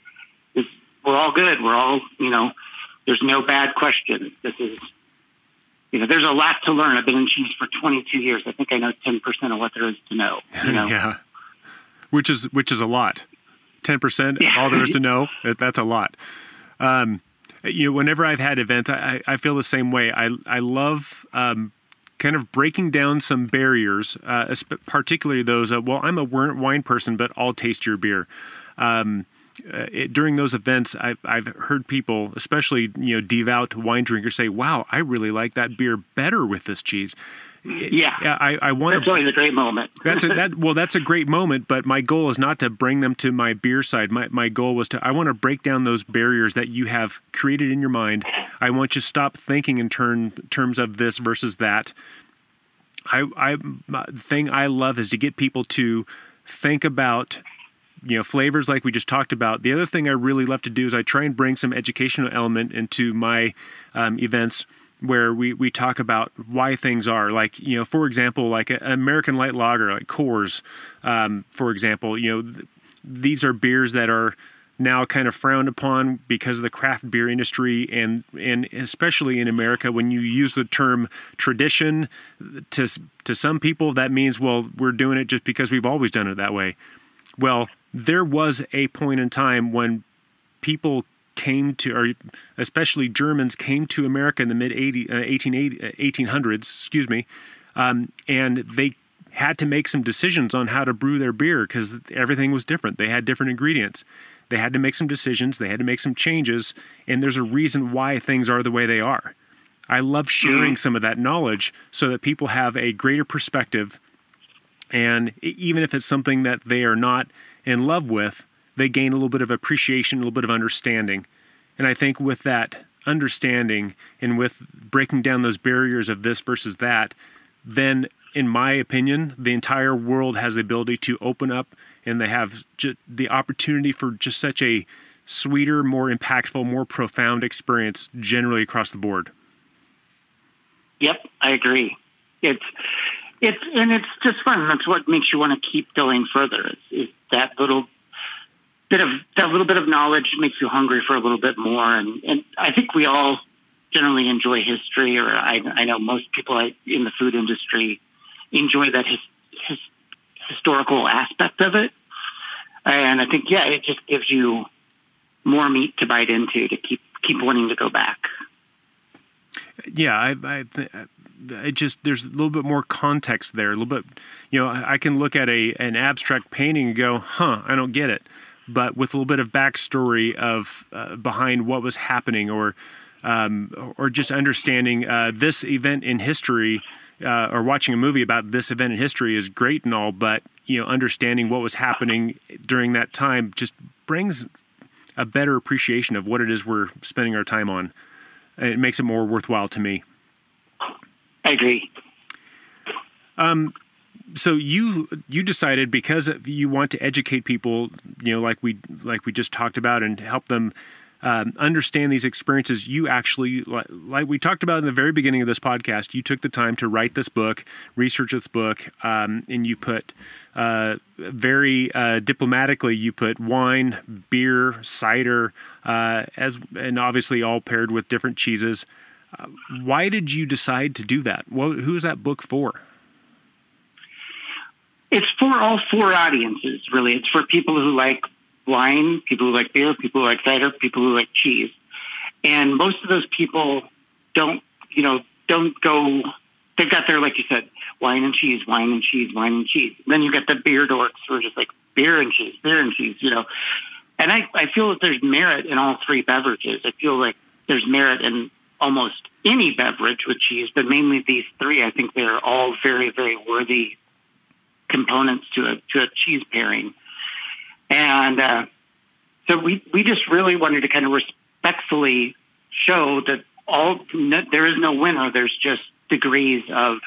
this, we're all good. We're all, you know, there's no bad question. This is, you know, there's a lot to learn. I've been in cheese for 22 years. I think I know 10% of what there is to know. You know? yeah. Which is, which is a lot. 10% yeah. all there is to know. That's a lot. Um, you know, whenever I've had events, I, I feel the same way. I, I love, um, kind of breaking down some barriers, uh, particularly those of, well, I'm a wine person, but I'll taste your beer. Um, uh, it, during those events, I've, I've heard people, especially you know devout wine drinkers, say, "Wow, I really like that beer better with this cheese." Yeah, I, I want. That's always a great moment. that's a, that. Well, that's a great moment, but my goal is not to bring them to my beer side. My my goal was to. I want to break down those barriers that you have created in your mind. I want you to stop thinking in turn terms of this versus that. I I thing I love is to get people to think about you know flavors like we just talked about the other thing i really love to do is i try and bring some educational element into my um, events where we, we talk about why things are like you know for example like an american light lager like coors um, for example you know th- these are beers that are now kind of frowned upon because of the craft beer industry and and especially in America when you use the term tradition to to some people that means well we're doing it just because we've always done it that way. Well there was a point in time when people came to, or especially Germans came to America in the mid 80, uh, 1800s, uh, excuse me, um, and they had to make some decisions on how to brew their beer because everything was different. They had different ingredients. They had to make some decisions. They had to make some changes, and there's a reason why things are the way they are. I love sharing mm-hmm. some of that knowledge so that people have a greater perspective. And even if it's something that they are not in love with, they gain a little bit of appreciation, a little bit of understanding. And I think with that understanding and with breaking down those barriers of this versus that, then in my opinion, the entire world has the ability to open up and they have the opportunity for just such a sweeter, more impactful, more profound experience generally across the board. Yep, I agree. It's it's and it's just fun. That's what makes you want to keep going further. It's, it's that little bit of that little bit of knowledge makes you hungry for a little bit more. And, and I think we all generally enjoy history, or I, I know most people in the food industry enjoy that his, his historical aspect of it. And I think, yeah, it just gives you more meat to bite into to keep keep wanting to go back. Yeah, I, I, it just there's a little bit more context there. A little bit, you know, I can look at a an abstract painting and go, "Huh, I don't get it." But with a little bit of backstory of uh, behind what was happening, or um, or just understanding uh, this event in history, uh, or watching a movie about this event in history is great and all, but you know, understanding what was happening during that time just brings a better appreciation of what it is we're spending our time on. It makes it more worthwhile to me. I agree. Um, so you you decided because you want to educate people, you know, like we like we just talked about, and help them um, understand these experiences. You actually, like, like, we talked about in the very beginning of this podcast, you took the time to write this book, research this book, um, and you put uh, very uh, diplomatically, you put wine, beer, cider, uh, as and obviously all paired with different cheeses. Uh, why did you decide to do that? Well, who is that book for? It's for all four audiences, really. It's for people who like wine, people who like beer, people who like cider, people who like cheese. And most of those people don't, you know, don't go, they've got their, like you said, wine and cheese, wine and cheese, wine and cheese. Then you get the beer dorks who are just like beer and cheese, beer and cheese, you know. And I, I feel that there's merit in all three beverages. I feel like there's merit in almost any beverage with cheese, but mainly these three. I think they're all very, very worthy components to a to a cheese pairing. And uh, so we we just really wanted to kind of respectfully show that all no, there is no winner. There's just degrees of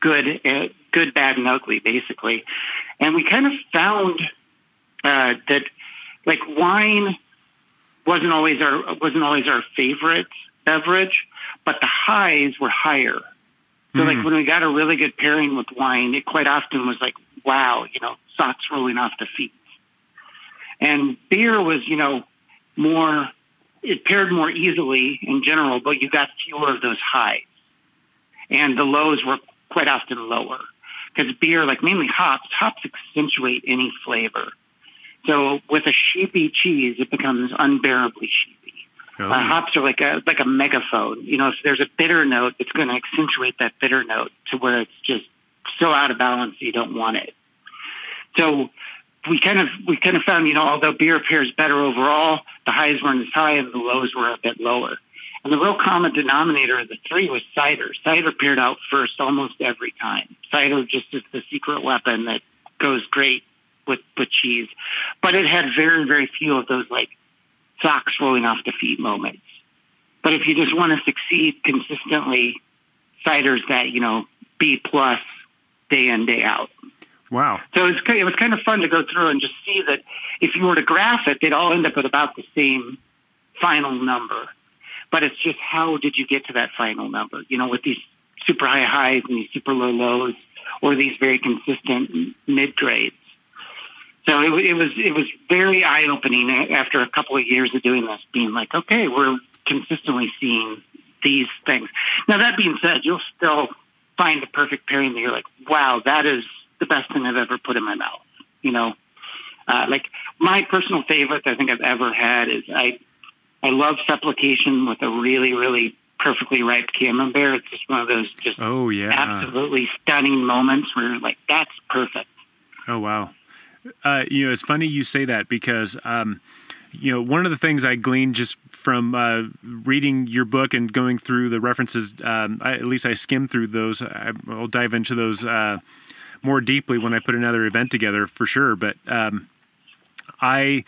good, uh, good, bad, and ugly, basically. And we kind of found uh, that like wine wasn't always our wasn't always our favorite beverage, but the highs were higher. So mm. like when we got a really good pairing with wine, it quite often was like, wow, you know, socks rolling off the feet. And beer was, you know, more it paired more easily in general, but you got fewer of those highs. And the lows were quite often lower. Because beer, like mainly hops, hops accentuate any flavor. So with a sheepy cheese, it becomes unbearably sheepy. Oh. Uh, hops are like a like a megaphone. You know, if there's a bitter note, it's going to accentuate that bitter note to where it's just so out of balance you don't want it. So we kind of we kind of found, you know, although beer pairs better overall, the highs weren't as high and the lows were a bit lower. And the real common denominator of the three was cider. Cider paired out first almost every time. Cider just is the secret weapon that goes great with with cheese, but it had very very few of those like socks rolling off the feet moments. But if you just want to succeed consistently, cider's that you know B plus day in day out. Wow. So it was, it was kind of fun to go through and just see that if you were to graph it, they'd all end up at about the same final number. But it's just how did you get to that final number? You know, with these super high highs and these super low lows, or these very consistent mid grades. So it, it was it was very eye opening after a couple of years of doing this, being like, okay, we're consistently seeing these things. Now that being said, you'll still find the perfect pairing that you're like, wow, that is the best thing I've ever put in my mouth. You know, uh, like my personal favorite I think I've ever had is I I love supplication with a really really perfectly ripe camembert. It's just one of those just oh yeah absolutely stunning moments where you're like that's perfect. Oh wow, uh, you know it's funny you say that because. Um, you know, one of the things I gleaned just from uh, reading your book and going through the references, um, I, at least I skimmed through those. I, will dive into those uh, more deeply when I put another event together for sure. But um, I.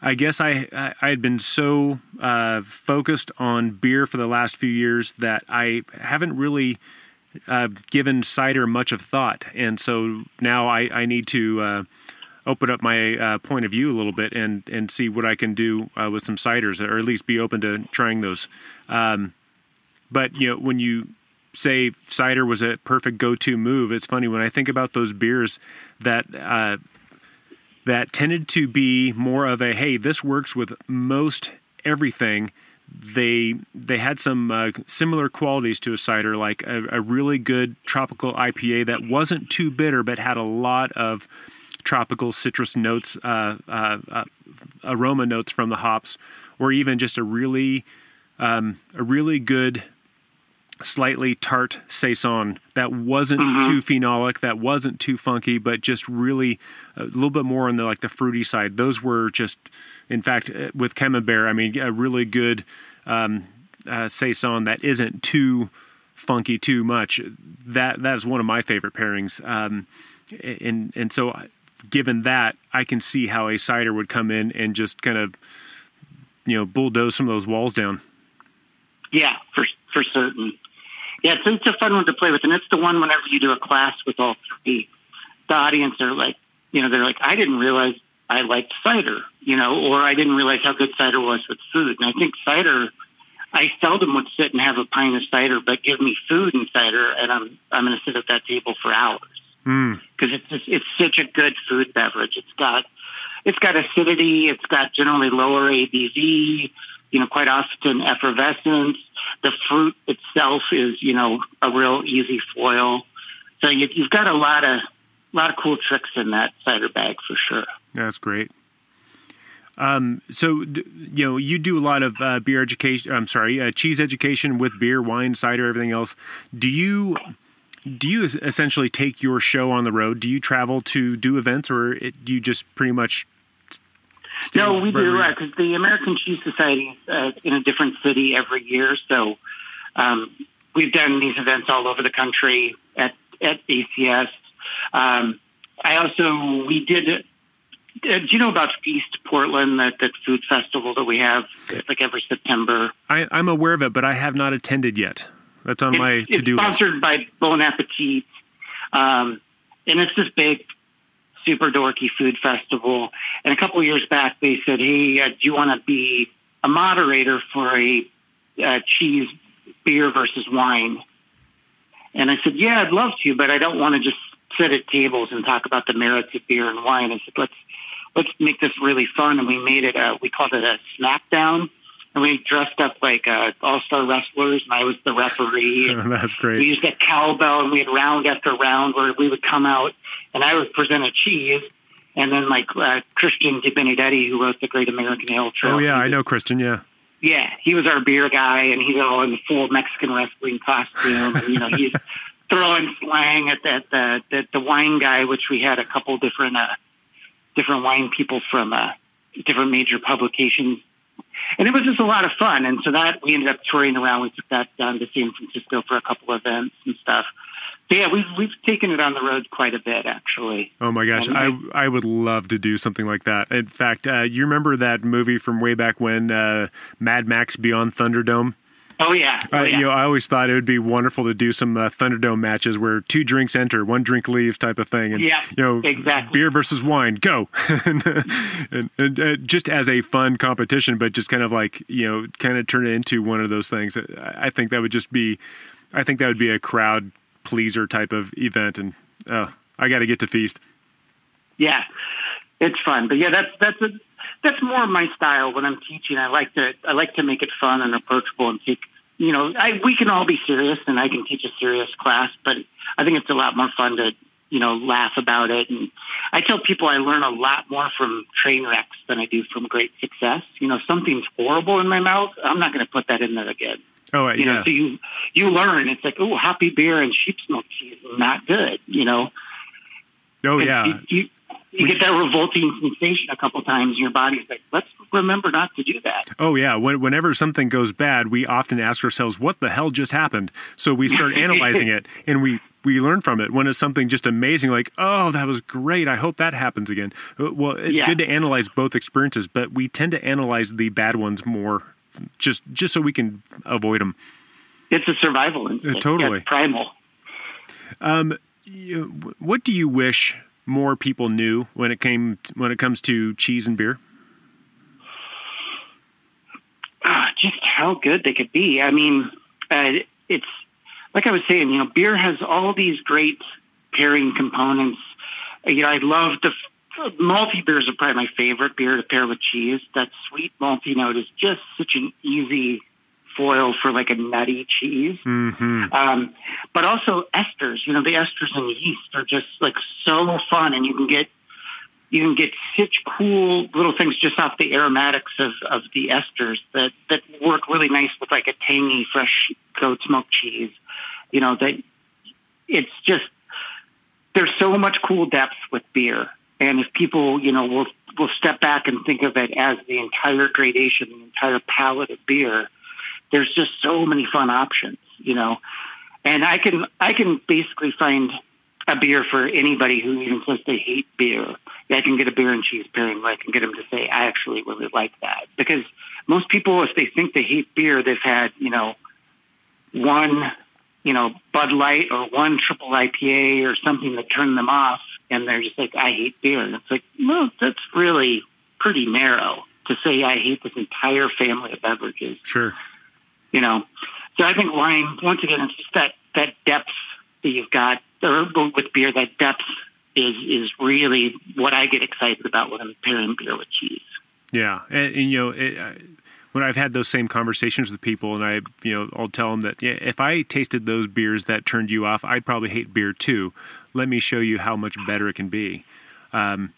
I guess I I had been so uh, focused on beer for the last few years that I haven't really uh, given cider much of thought, and so now I, I need to uh, open up my uh, point of view a little bit and and see what I can do uh, with some ciders, or at least be open to trying those. Um, but you know, when you say cider was a perfect go-to move. It's funny when I think about those beers that uh, that tended to be more of a hey, this works with most everything. They they had some uh, similar qualities to a cider, like a, a, really good tropical IPA that wasn't too bitter, but had a lot of tropical citrus notes, uh, uh, uh aroma notes from the hops, or even just a really um, a really good slightly tart saison that wasn't mm-hmm. too phenolic, that wasn't too funky, but just really a little bit more on the like the fruity side. Those were just, in fact, uh, with Camembert, I mean, a really good um, uh, saison that isn't too funky too much. That that is one of my favorite pairings. Um, and and so, uh, given that, I can see how a cider would come in and just kind of, you know, bulldoze some of those walls down. Yeah, for for certain. Yeah, it's, it's a fun one to play with, and it's the one whenever you do a class with all three, the audience are like, you know, they're like, I didn't realize I liked cider, you know, or I didn't realize how good cider was with food. And I think cider, I seldom would sit and have a pint of cider, but give me food and cider, and I'm I'm going to sit at that table for hours because mm. it's just, it's such a good food beverage. It's got it's got acidity, it's got generally lower ABV, you know, quite often effervescence the fruit itself is, you know, a real easy foil. So you, you've got a lot of a lot of cool tricks in that cider bag for sure. That's great. Um, so you know you do a lot of uh, beer education. I'm sorry, uh, cheese education with beer, wine, cider, everything else. Do you do you essentially take your show on the road? Do you travel to do events, or it, do you just pretty much no, we do because uh, the American Cheese Society is uh, in a different city every year. So um, we've done these events all over the country at at ACS. Um, I also we did Uh, do you know about Feast Portland, that, that food festival that we have like every September? I, I'm aware of it, but I have not attended yet. That's on It's- my to do It's list. sponsored by Bon Appetit, um, and it's this big, super dorky food festival. And a couple of years back, they said, "Hey, uh, do you want to be a moderator for a uh, cheese beer versus wine?" And I said, "Yeah, I'd love to, but I don't want to just sit at tables and talk about the merits of beer and wine." I said, "Let's let's make this really fun." And we made it. A, we called it a smackdown. And we dressed up like uh, all-star wrestlers, and I was the referee. That's great. we used a cowbell and we had round after round where we would come out and I would present a cheese. And then like uh, Christian DeBenedetti, who wrote the Great American Ale Trail. Oh yeah, I know Christian. Yeah. Yeah, he was our beer guy and he's all in the full Mexican wrestling costume. and, you know, he's throwing slang at that, the, the, the wine guy, which we had a couple different, uh, different wine people from, uh, different major publications. And it was just a lot of fun. And so that we ended up touring around. We took that down to San Francisco for a couple of events and stuff. So yeah, we've, we've taken it on the road quite a bit actually. Oh my gosh, I I would love to do something like that. In fact, uh, you remember that movie from way back when, uh, Mad Max Beyond Thunderdome? Oh yeah. Oh, Uh, yeah. You know, I always thought it would be wonderful to do some uh, Thunderdome matches where two drinks enter, one drink leaves, type of thing. And Yeah, you know, exactly. beer versus wine, go, and, and, and uh, just as a fun competition, but just kind of like you know, kind of turn it into one of those things. I I think that would just be, I think that would be a crowd pleaser type of event, and oh, I got to get to feast. Yeah, it's fun. But yeah, that's that's a that's more my style when I'm teaching. I like to I like to make it fun and approachable and take you know I we can all be serious and I can teach a serious class, but I think it's a lot more fun to you know laugh about it. And I tell people I learn a lot more from train wrecks than I do from great success. You know, if something's horrible in my mouth, I'm not going to put that in there again. Oh You yeah, know, so you you learn. It's like, oh, hoppy beer and sheep's milk cheese is not good. You know. oh And yeah. You, you, you get that revolting sensation a couple times, and your body's like, let's remember not to do that. Oh yeah, when, whenever something goes bad, we often ask ourselves, "What the hell just happened?" So we start analyzing it, and we we learn from it. When it's something just amazing, like, "Oh, that was great! I hope that happens again." Uh, Well, it's Yeah. good to analyze both experiences, but we tend to analyze the bad ones more, just just so we can avoid them. It's a survival uh, instinct. totally. Primal. Um, you, uh, what do you wish more people knew when it came when it comes to cheese and beer? Ah, just how good they could be. I mean, uh, it's like I was saying. You know, beer has all these great pairing components. Uh, You know, I love the malty beers are probably my favorite beer to pair with cheese. That sweet malty note is just such an easy foil for like a nutty cheese. hmm Um, but also esters. You know, the esters and yeast are just like so fun, and you can get you can get such cool little things just off the aromatics of, of the esters that that work really nice with like a tangy fresh goat's milk cheese. You know that it's just there's so much cool depth with beer, and if people you know will will step back and think of it as the entire gradation, the entire palette of beer, there's just so many fun options. You know, and I can I can basically find a beer for anybody who even says they hate beer. I can get a beer and cheese pairing where I can get them to say I actually really like that because most people, if they think they hate beer, they've had you know one you know Bud Light or one triple IPA or something that turned them off, and they're just like I hate beer. And it's like no, that's really pretty narrow to say I hate this entire family of beverages Sure. You know. So I think wine, once again, it's just that that depth that you've got, or with beer, that depth is is really what I get excited about when I'm pairing beer with cheese. Yeah, and, and you know, it, uh, when I've had those same conversations with people, and I, you know, I'll tell them that yeah, if I tasted those beers that turned you off, I'd probably hate beer too. Let me show you how much better it can be. Um,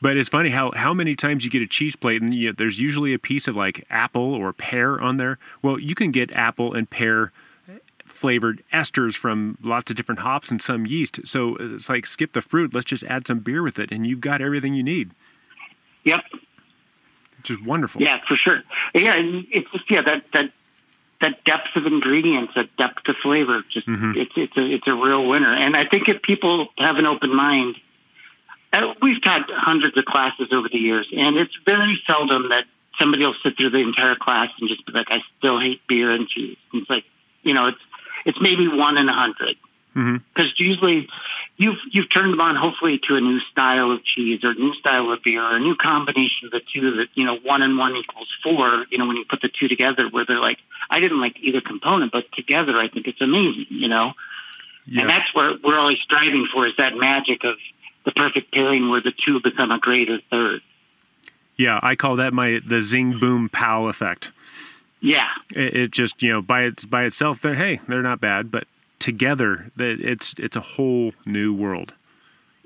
but it's funny how how many times you get a cheese plate and you know, there's usually a piece of like apple or pear on there. Well, you can get apple and pear flavored esters from lots of different hops and some yeast. So it's like skip the fruit. Let's just add some beer with it, and you've got everything you need. Yep. Which is wonderful. Yeah, for sure. Yeah, and it's just yeah that that that depth of ingredients, that depth of flavor, just Mhm. it's it's a it's a real winner. And I think if people have an open mind, uh, we've taught hundreds of classes over the years, and it's very seldom that somebody will sit through the entire class and just be like, "I still hate beer and cheese." And it's like, you know, it's it's maybe one in a hundred because mm-hmm. usually you've you've turned them on hopefully to a new style of cheese or a new style of beer or a new combination of the two that you know one and one equals four. You know, when you put the two together, where they're like, I didn't like either component, but together I think it's amazing. You know, yeah. and that's what we're always striving for is that magic of the perfect pairing where the two become a greater third. Yeah, I call that my the zing boom pow effect. Yeah, it, it just you know by it by itself, they're hey, they're not bad, but together, that it's it's a whole new world,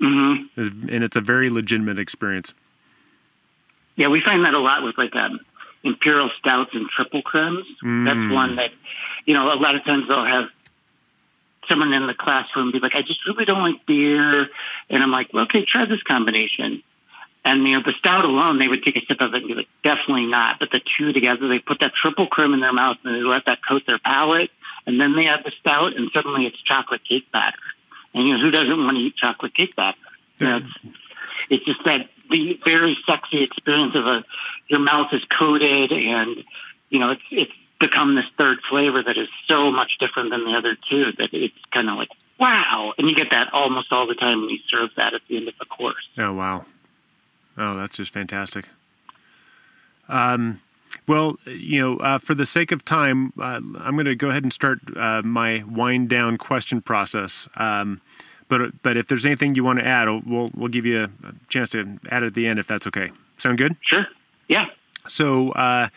mm-hmm. and it's a very legitimate experience. Yeah, we find that a lot with like um, imperial stouts and triple cremes. Mm. That's one that you know a lot of times they'll have someone in the classroom be like, I just really don't like beer. And I'm like, well, okay, try this combination. And, you know, the stout alone, they would take a sip of it and be like, definitely not. But the two together, they put that triple cream in their mouth and they let that coat their palate. And then they add the stout and suddenly it's chocolate cake batter. And, you know, who doesn't want to eat chocolate cake batter? You know, it's, it's just that the very sexy experience of a, your mouth is coated and, you know, it's, it's become this third flavor that is so much different than the other two that it's kind of like wow. And you get that almost all the time when you serve that at the end of the course. Oh wow. Oh that's just fantastic. Um, well you know uh, for the sake of time uh, i'm going to go ahead and start uh, my wind down question process. Um, but but if there's anything you want to add we'll we'll give you a chance to add at the end if that's okay. Sound good? Sure. Yeah. So uh,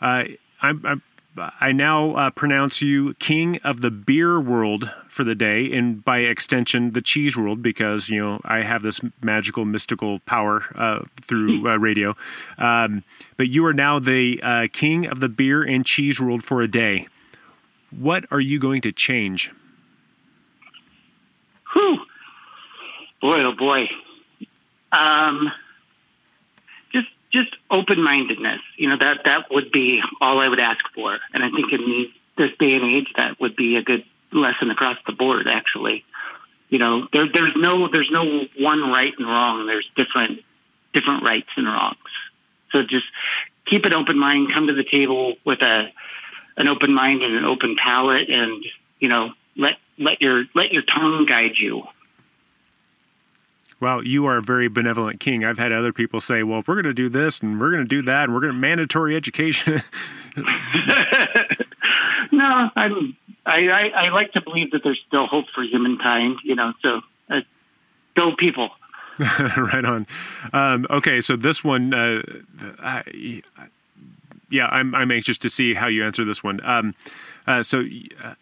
uh, I'm, I'm I now uh, pronounce you king of the beer world for the day, and by extension, the cheese world, because you know I have this magical, mystical power uh, through uh, radio. Um, but you are now the uh, king of the beer and cheese world for a day. What are you going to change? Whew. Boy, oh boy. Um, just open mindedness. You know that that would be all I would ask for, and I think in this day and age, that would be a good lesson across the board. Actually, you know, there, there's no there's no one right and wrong. There's different different rights and wrongs. So just keep an open mind. Come to the table with a an open mind and an open palate, and you know, let let your let your tongue guide you well, you are a very benevolent king. I've had other people say, well, if we're going to do this and we're going to do that and we're going to mandatory education. no, I'm, I, I, I, like to believe that there's still hope for humankind, you know, so uh, go people. right on. Um, okay, so this one, uh, I, yeah, I'm, I'm anxious to see how you answer this one. Um, uh, so, uh,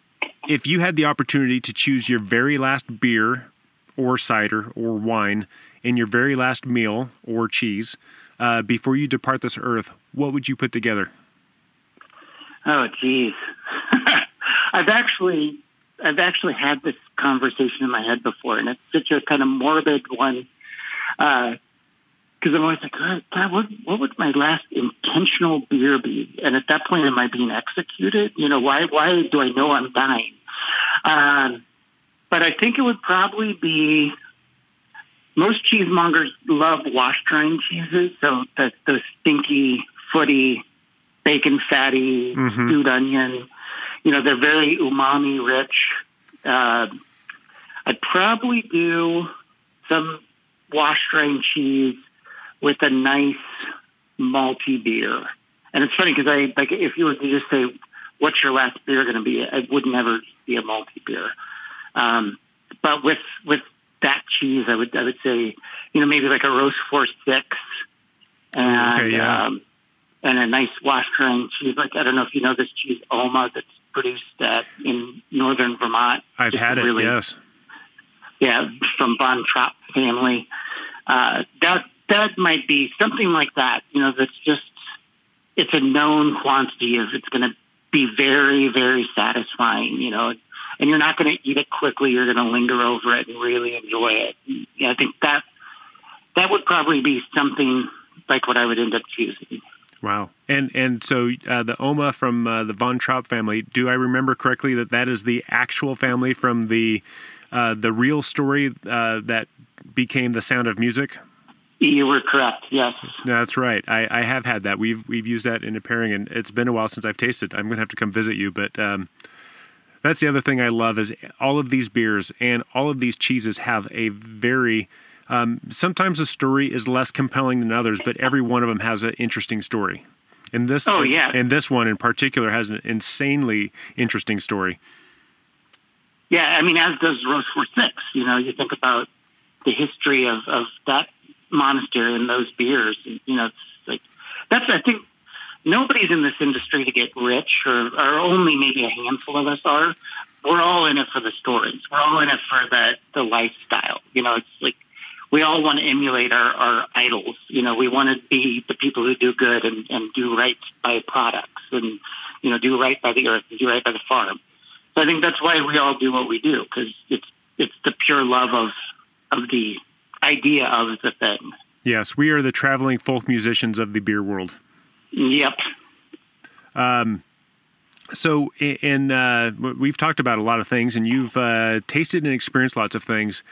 if you had the opportunity to choose your very last beer or cider or wine in your very last meal or cheese uh, before you depart this earth, what would you put together? Oh, geez. I've actually I've actually had this conversation in my head before, and it's such a kind of morbid one. Because uh, I'm always like, God, what, what would my last intentional beer be? And at that point, am I being executed? You know, why why do I know I'm dying? Um, but I think it would probably be most cheesemongers love washed rind cheeses, so the the stinky, footy, bacon fatty, mm-hmm. stewed onion. You know, they're very umami rich. Uh, I'd probably do some washed rind cheese with a nice malty beer. And it's funny because I like if you were to just say, "What's your last beer going to be?" It would never be a malty beer. Um, but with with that cheese, I would I would say, you know, maybe like a Rochefort six, and okay, yeah. um, and a nice washed rind cheese. Like I don't know if you know this cheese, Oma, that's produced at, in northern Vermont. I've had it. Really, yes. Yeah, from Von Trapp family. Uh, that that might be something like that. You know, that's just it's a known quantity of it's going to be very very satisfying. You know, and you're not going to eat it quickly. You're going to linger over it and really enjoy it. Yeah, I think that that would probably be something like what I would end up choosing. Wow. And and so uh, the Oma from uh, the von Trapp family, do I remember correctly that that is the actual family from the uh, the real story uh, that became the sound of music. You were correct. Yes, that's right. I, I have had that. We've we've used that in a pairing, and it's been a while since I've tasted. I'm going to have to come visit you, but um, that's the other thing I love is all of these beers and all of these cheeses have a very um, sometimes the story is less compelling than others, but every one of them has an interesting story. And this, oh yeah, and this one in particular has an insanely interesting story. Yeah, I mean, as does Rochefort Six. You know, you think about the history of of that monastery and those beers. You know, it's like that's I think nobody's in this industry to get rich, or, or only maybe a handful of us are. We're all in it for the stories. We're all in it for the the lifestyle. You know, it's like we all want to emulate our, our idols. You know, we want to be the people who do good and, and do right by products and, you know, do right by the earth and do right by the farm. So I think that's why we all do what we do because it's, it's the pure love of, of the idea of the thing. Yes, we are the traveling folk musicians of the beer world. Yep. Um, so, in uh, we've talked about a lot of things, and you've uh, tasted and experienced lots of things.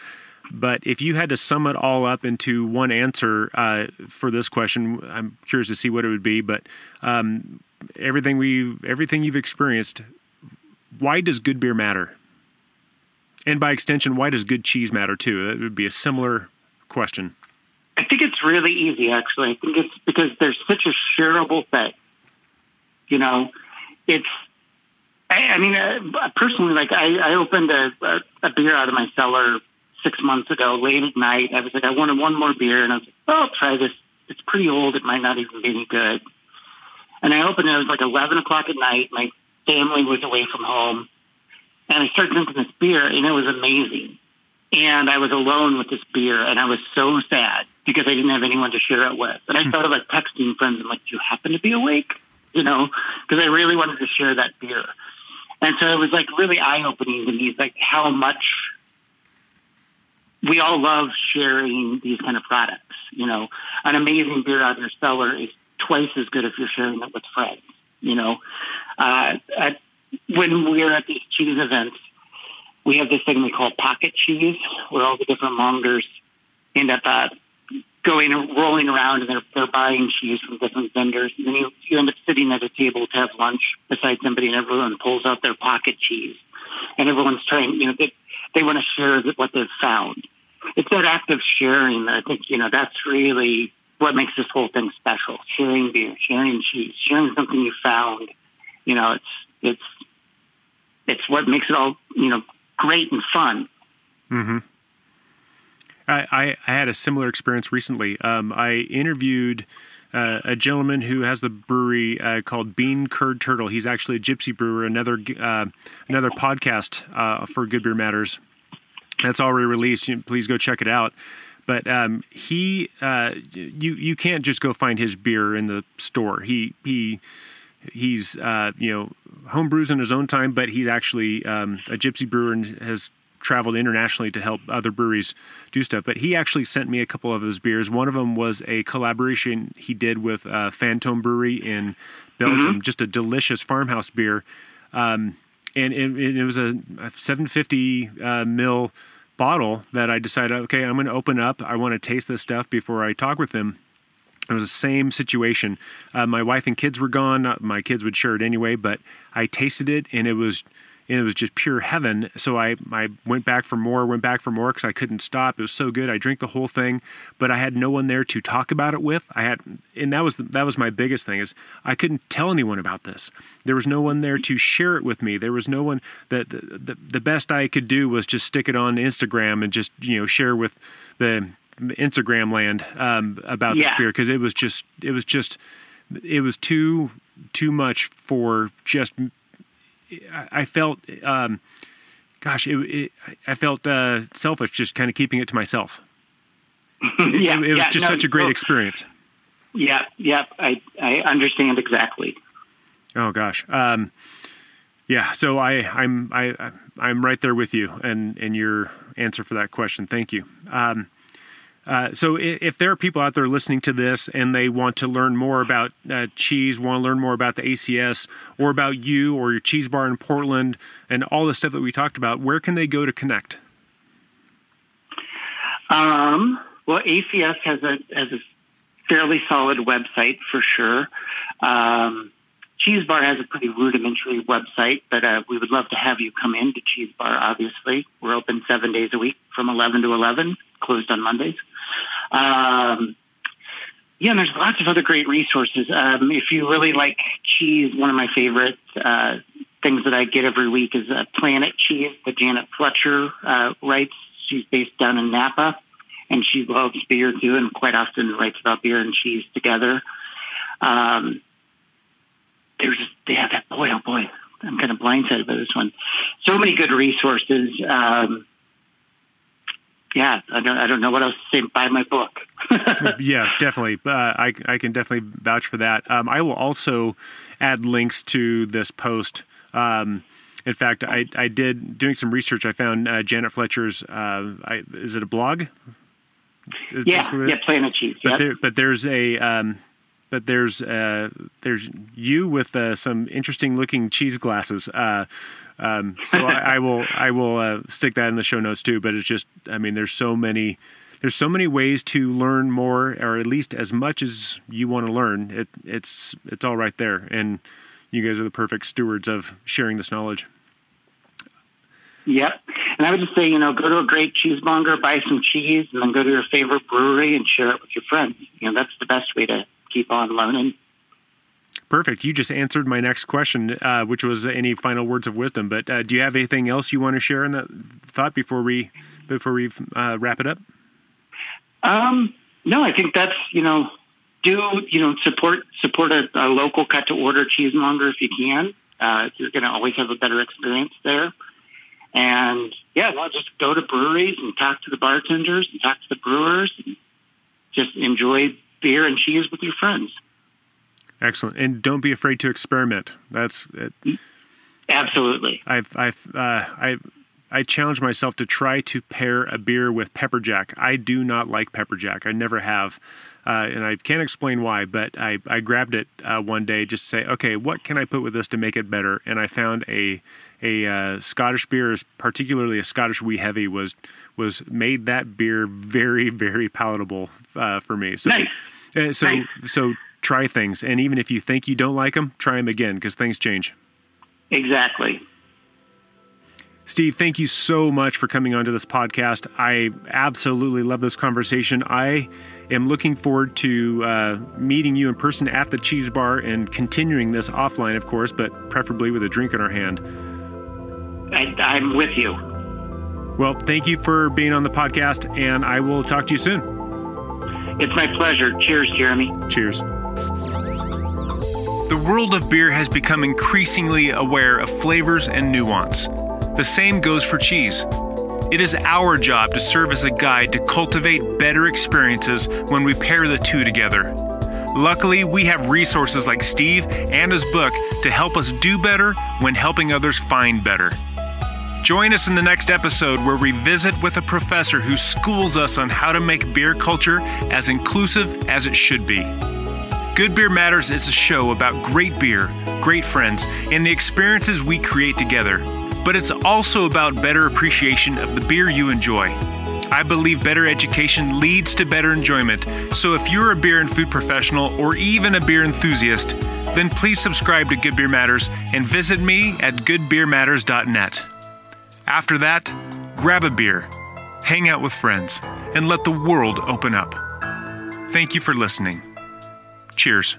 But if you had to sum it all up into one answer uh, for this question, I'm curious to see what it would be. But um, everything we, everything you've experienced, why does good beer matter? And by extension, why does good cheese matter too? That would be a similar question. I think it's really easy, actually. I think it's because there's such a shareable thing. You know, it's. I, I mean, uh, personally, like I, I opened a, a, a beer out of my cellar six months ago, late at night. I was like, I wanted one more beer, and I was like, oh, I'll try this. It's pretty old. It might not even be any good. And I opened it. It was like 11 o'clock at night. My family was away from home. And I started drinking this beer, and it was amazing. And I was alone with this beer, and I was so sad because I didn't have anyone to share it with. And I started like texting friends. I'm like, "Do you happen to be awake?" You know, because I really wanted to share that beer. And so it was like really eye opening to me, like how much we all love sharing these kind of products. You know, an amazing beer out of your cellar is twice as good if you're sharing it with friends. You know, uh, at, when we're at these cheese events, we have this thing we call pocket cheese, where all the different mongers end up uh, going rolling around and they're, they're buying cheese from different vendors. And then you, you end up sitting at a table to have lunch beside somebody, and everyone pulls out their pocket cheese, and everyone's trying. You know, they, they want to share what they've found. It's that act of sharing that I think, you know, that's really what makes this whole thing special. Sharing beer, sharing cheese, sharing something you found. You know, it's it's it's what makes it all, you know, great and fun. Mm-hmm. I, I, had a similar experience recently. Um, I interviewed uh, a gentleman who has the brewery uh, called Bean Curd Turtle. He's actually a gypsy brewer. Another uh, another podcast uh, for Good Beer Matters. That's already released. Please go check it out. But um, he, uh, you you can't just go find his beer in the store. He he he's uh, you know home brews in his own time, but he's actually um, a gypsy brewer and has traveled internationally to help other breweries do stuff. But he actually sent me a couple of his beers. One of them was a collaboration he did with uh, Phantom Brewery in Belgium, mm-hmm. just a delicious farmhouse beer. Um, and it, it, was a, a 750 uh, mil bottle that I decided, okay, I'm going to open up. I want to taste this stuff before I talk with them. It was the same situation. Uh, my wife and kids were gone. My kids would share it anyway, but I tasted it and it was and it was just pure heaven. So I, I went back for more, went back for more because I couldn't stop. It was so good. I drank the whole thing, but I had no one there to talk about it with. I had, and that was the, that was my biggest thing is I couldn't tell anyone about this. There was no one there to share it with me. There was no one that the, the, the best I could do was just stick it on Instagram and just you know share with the Instagram land um, about yeah. this beer because it was just it was just it was too too much for just I felt, um, gosh, it, it, I felt uh, selfish just kind of keeping it to myself. yeah, it, it was yeah, just no, such a great experience. Yeah, yeah, I I understand exactly. Oh gosh, um, yeah. So I I'm I I'm right there with you and and your answer for that question. Thank you. Um, uh, so if there are people out there listening to this and they want to learn more about uh, cheese, want to learn more about the ACS or about you or your cheese bar in Portland and all the stuff that we talked about, where can they go to connect? Um, well, ACS has a has a fairly solid website for sure. Um, Cheese Bar has a pretty rudimentary website, but uh, we would love to have you come in to Cheese Bar. Obviously, we're open seven days a week from eleven to eleven, closed on Mondays. Um, yeah, and there's lots of other great resources. Um, if you really like cheese, one of my favorite uh, things that I get every week is uh, Planet Cheese that Janet Fletcher uh, writes. She's based down in Napa, and she loves beer too, and quite often writes about beer and cheese together. Um, there's yeah, that boy, oh boy, I'm kind of blindsided by this one. So many good resources. Um, yeah, I don't, I don't know what else to say. Buy my book. yes, definitely. Uh, I, I can definitely vouch for that. Um, I will also add links to this post. Um, in fact, I, I did doing some research. I found uh, Janet Fletcher's. Uh, I, is it a blog? Is yeah, yeah, Planet Cheese. But, yep. there, but there's a um, but there's uh, there's you with uh, some interesting looking cheese glasses. Uh, um, so I, I, will I will uh, stick that in the show notes too. But it's just I mean there's so many there's so many ways to learn more, or at least as much as you want to learn. It it's it's all right there, and you guys are the perfect stewards of sharing this knowledge. Yep. And I would just say, you know, go to a great cheesemonger, buy some cheese, and then go to your favorite brewery and share it with your friends. You know, that's the best way to keep on learning. Perfect. You just answered my next question, uh, which was any final words of wisdom. But uh, do you have anything else you want to share in that thought before we before we uh, wrap it up? Um, no, I think that's you know do you know support support a, a local cut to order cheesemonger if you can. Uh, you're going to always have a better experience there. And yeah, well, just go to breweries and talk to the bartenders and talk to the brewers and just enjoy beer and cheese with your friends. Excellent, and don't be afraid to experiment. That's it. Absolutely. I've I've uh, I I challenge myself to try to pair a beer with pepper jack. I do not like pepper jack. I never have. Uh, and I can't explain why, but I, I grabbed it uh, one day just to say, okay, what can I put with this to make it better? And I found a a uh, Scottish beer, particularly a Scottish wee heavy, was was made that beer very very palatable uh, for me. So, nice. Uh, so nice. so try things, and even if you think you don't like them, try them again because things change. Exactly. Steve, thank you so much for coming onto this podcast. I absolutely love this conversation. I am looking forward to uh, meeting you in person at the cheese bar and continuing this offline, of course, but preferably with a drink in our hand. I, am with you. Well, thank you for being on the podcast, and I will talk to you soon. It's my pleasure. Cheers, Jeremy. Cheers. The world of beer has become increasingly aware of flavors and nuance. The same goes for cheese. It is our job to serve as a guide to cultivate better experiences when we pair the two together. Luckily, we have resources like Steve and his book to help us do better when helping others find better. Join us in the next episode where we visit with a professor who schools us on how to make beer culture as inclusive as it should be. Good Beer Matters is a show about great beer, great friends, and the experiences we create together but it's also about better appreciation of the beer you enjoy. I believe better education leads to better enjoyment, so if you're a beer and food professional or even a beer enthusiast, then please subscribe to Good Beer Matters and visit me at goodbeermatters.net. After that, grab a beer, hang out with friends, and let the world open up. Thank you for listening. Cheers.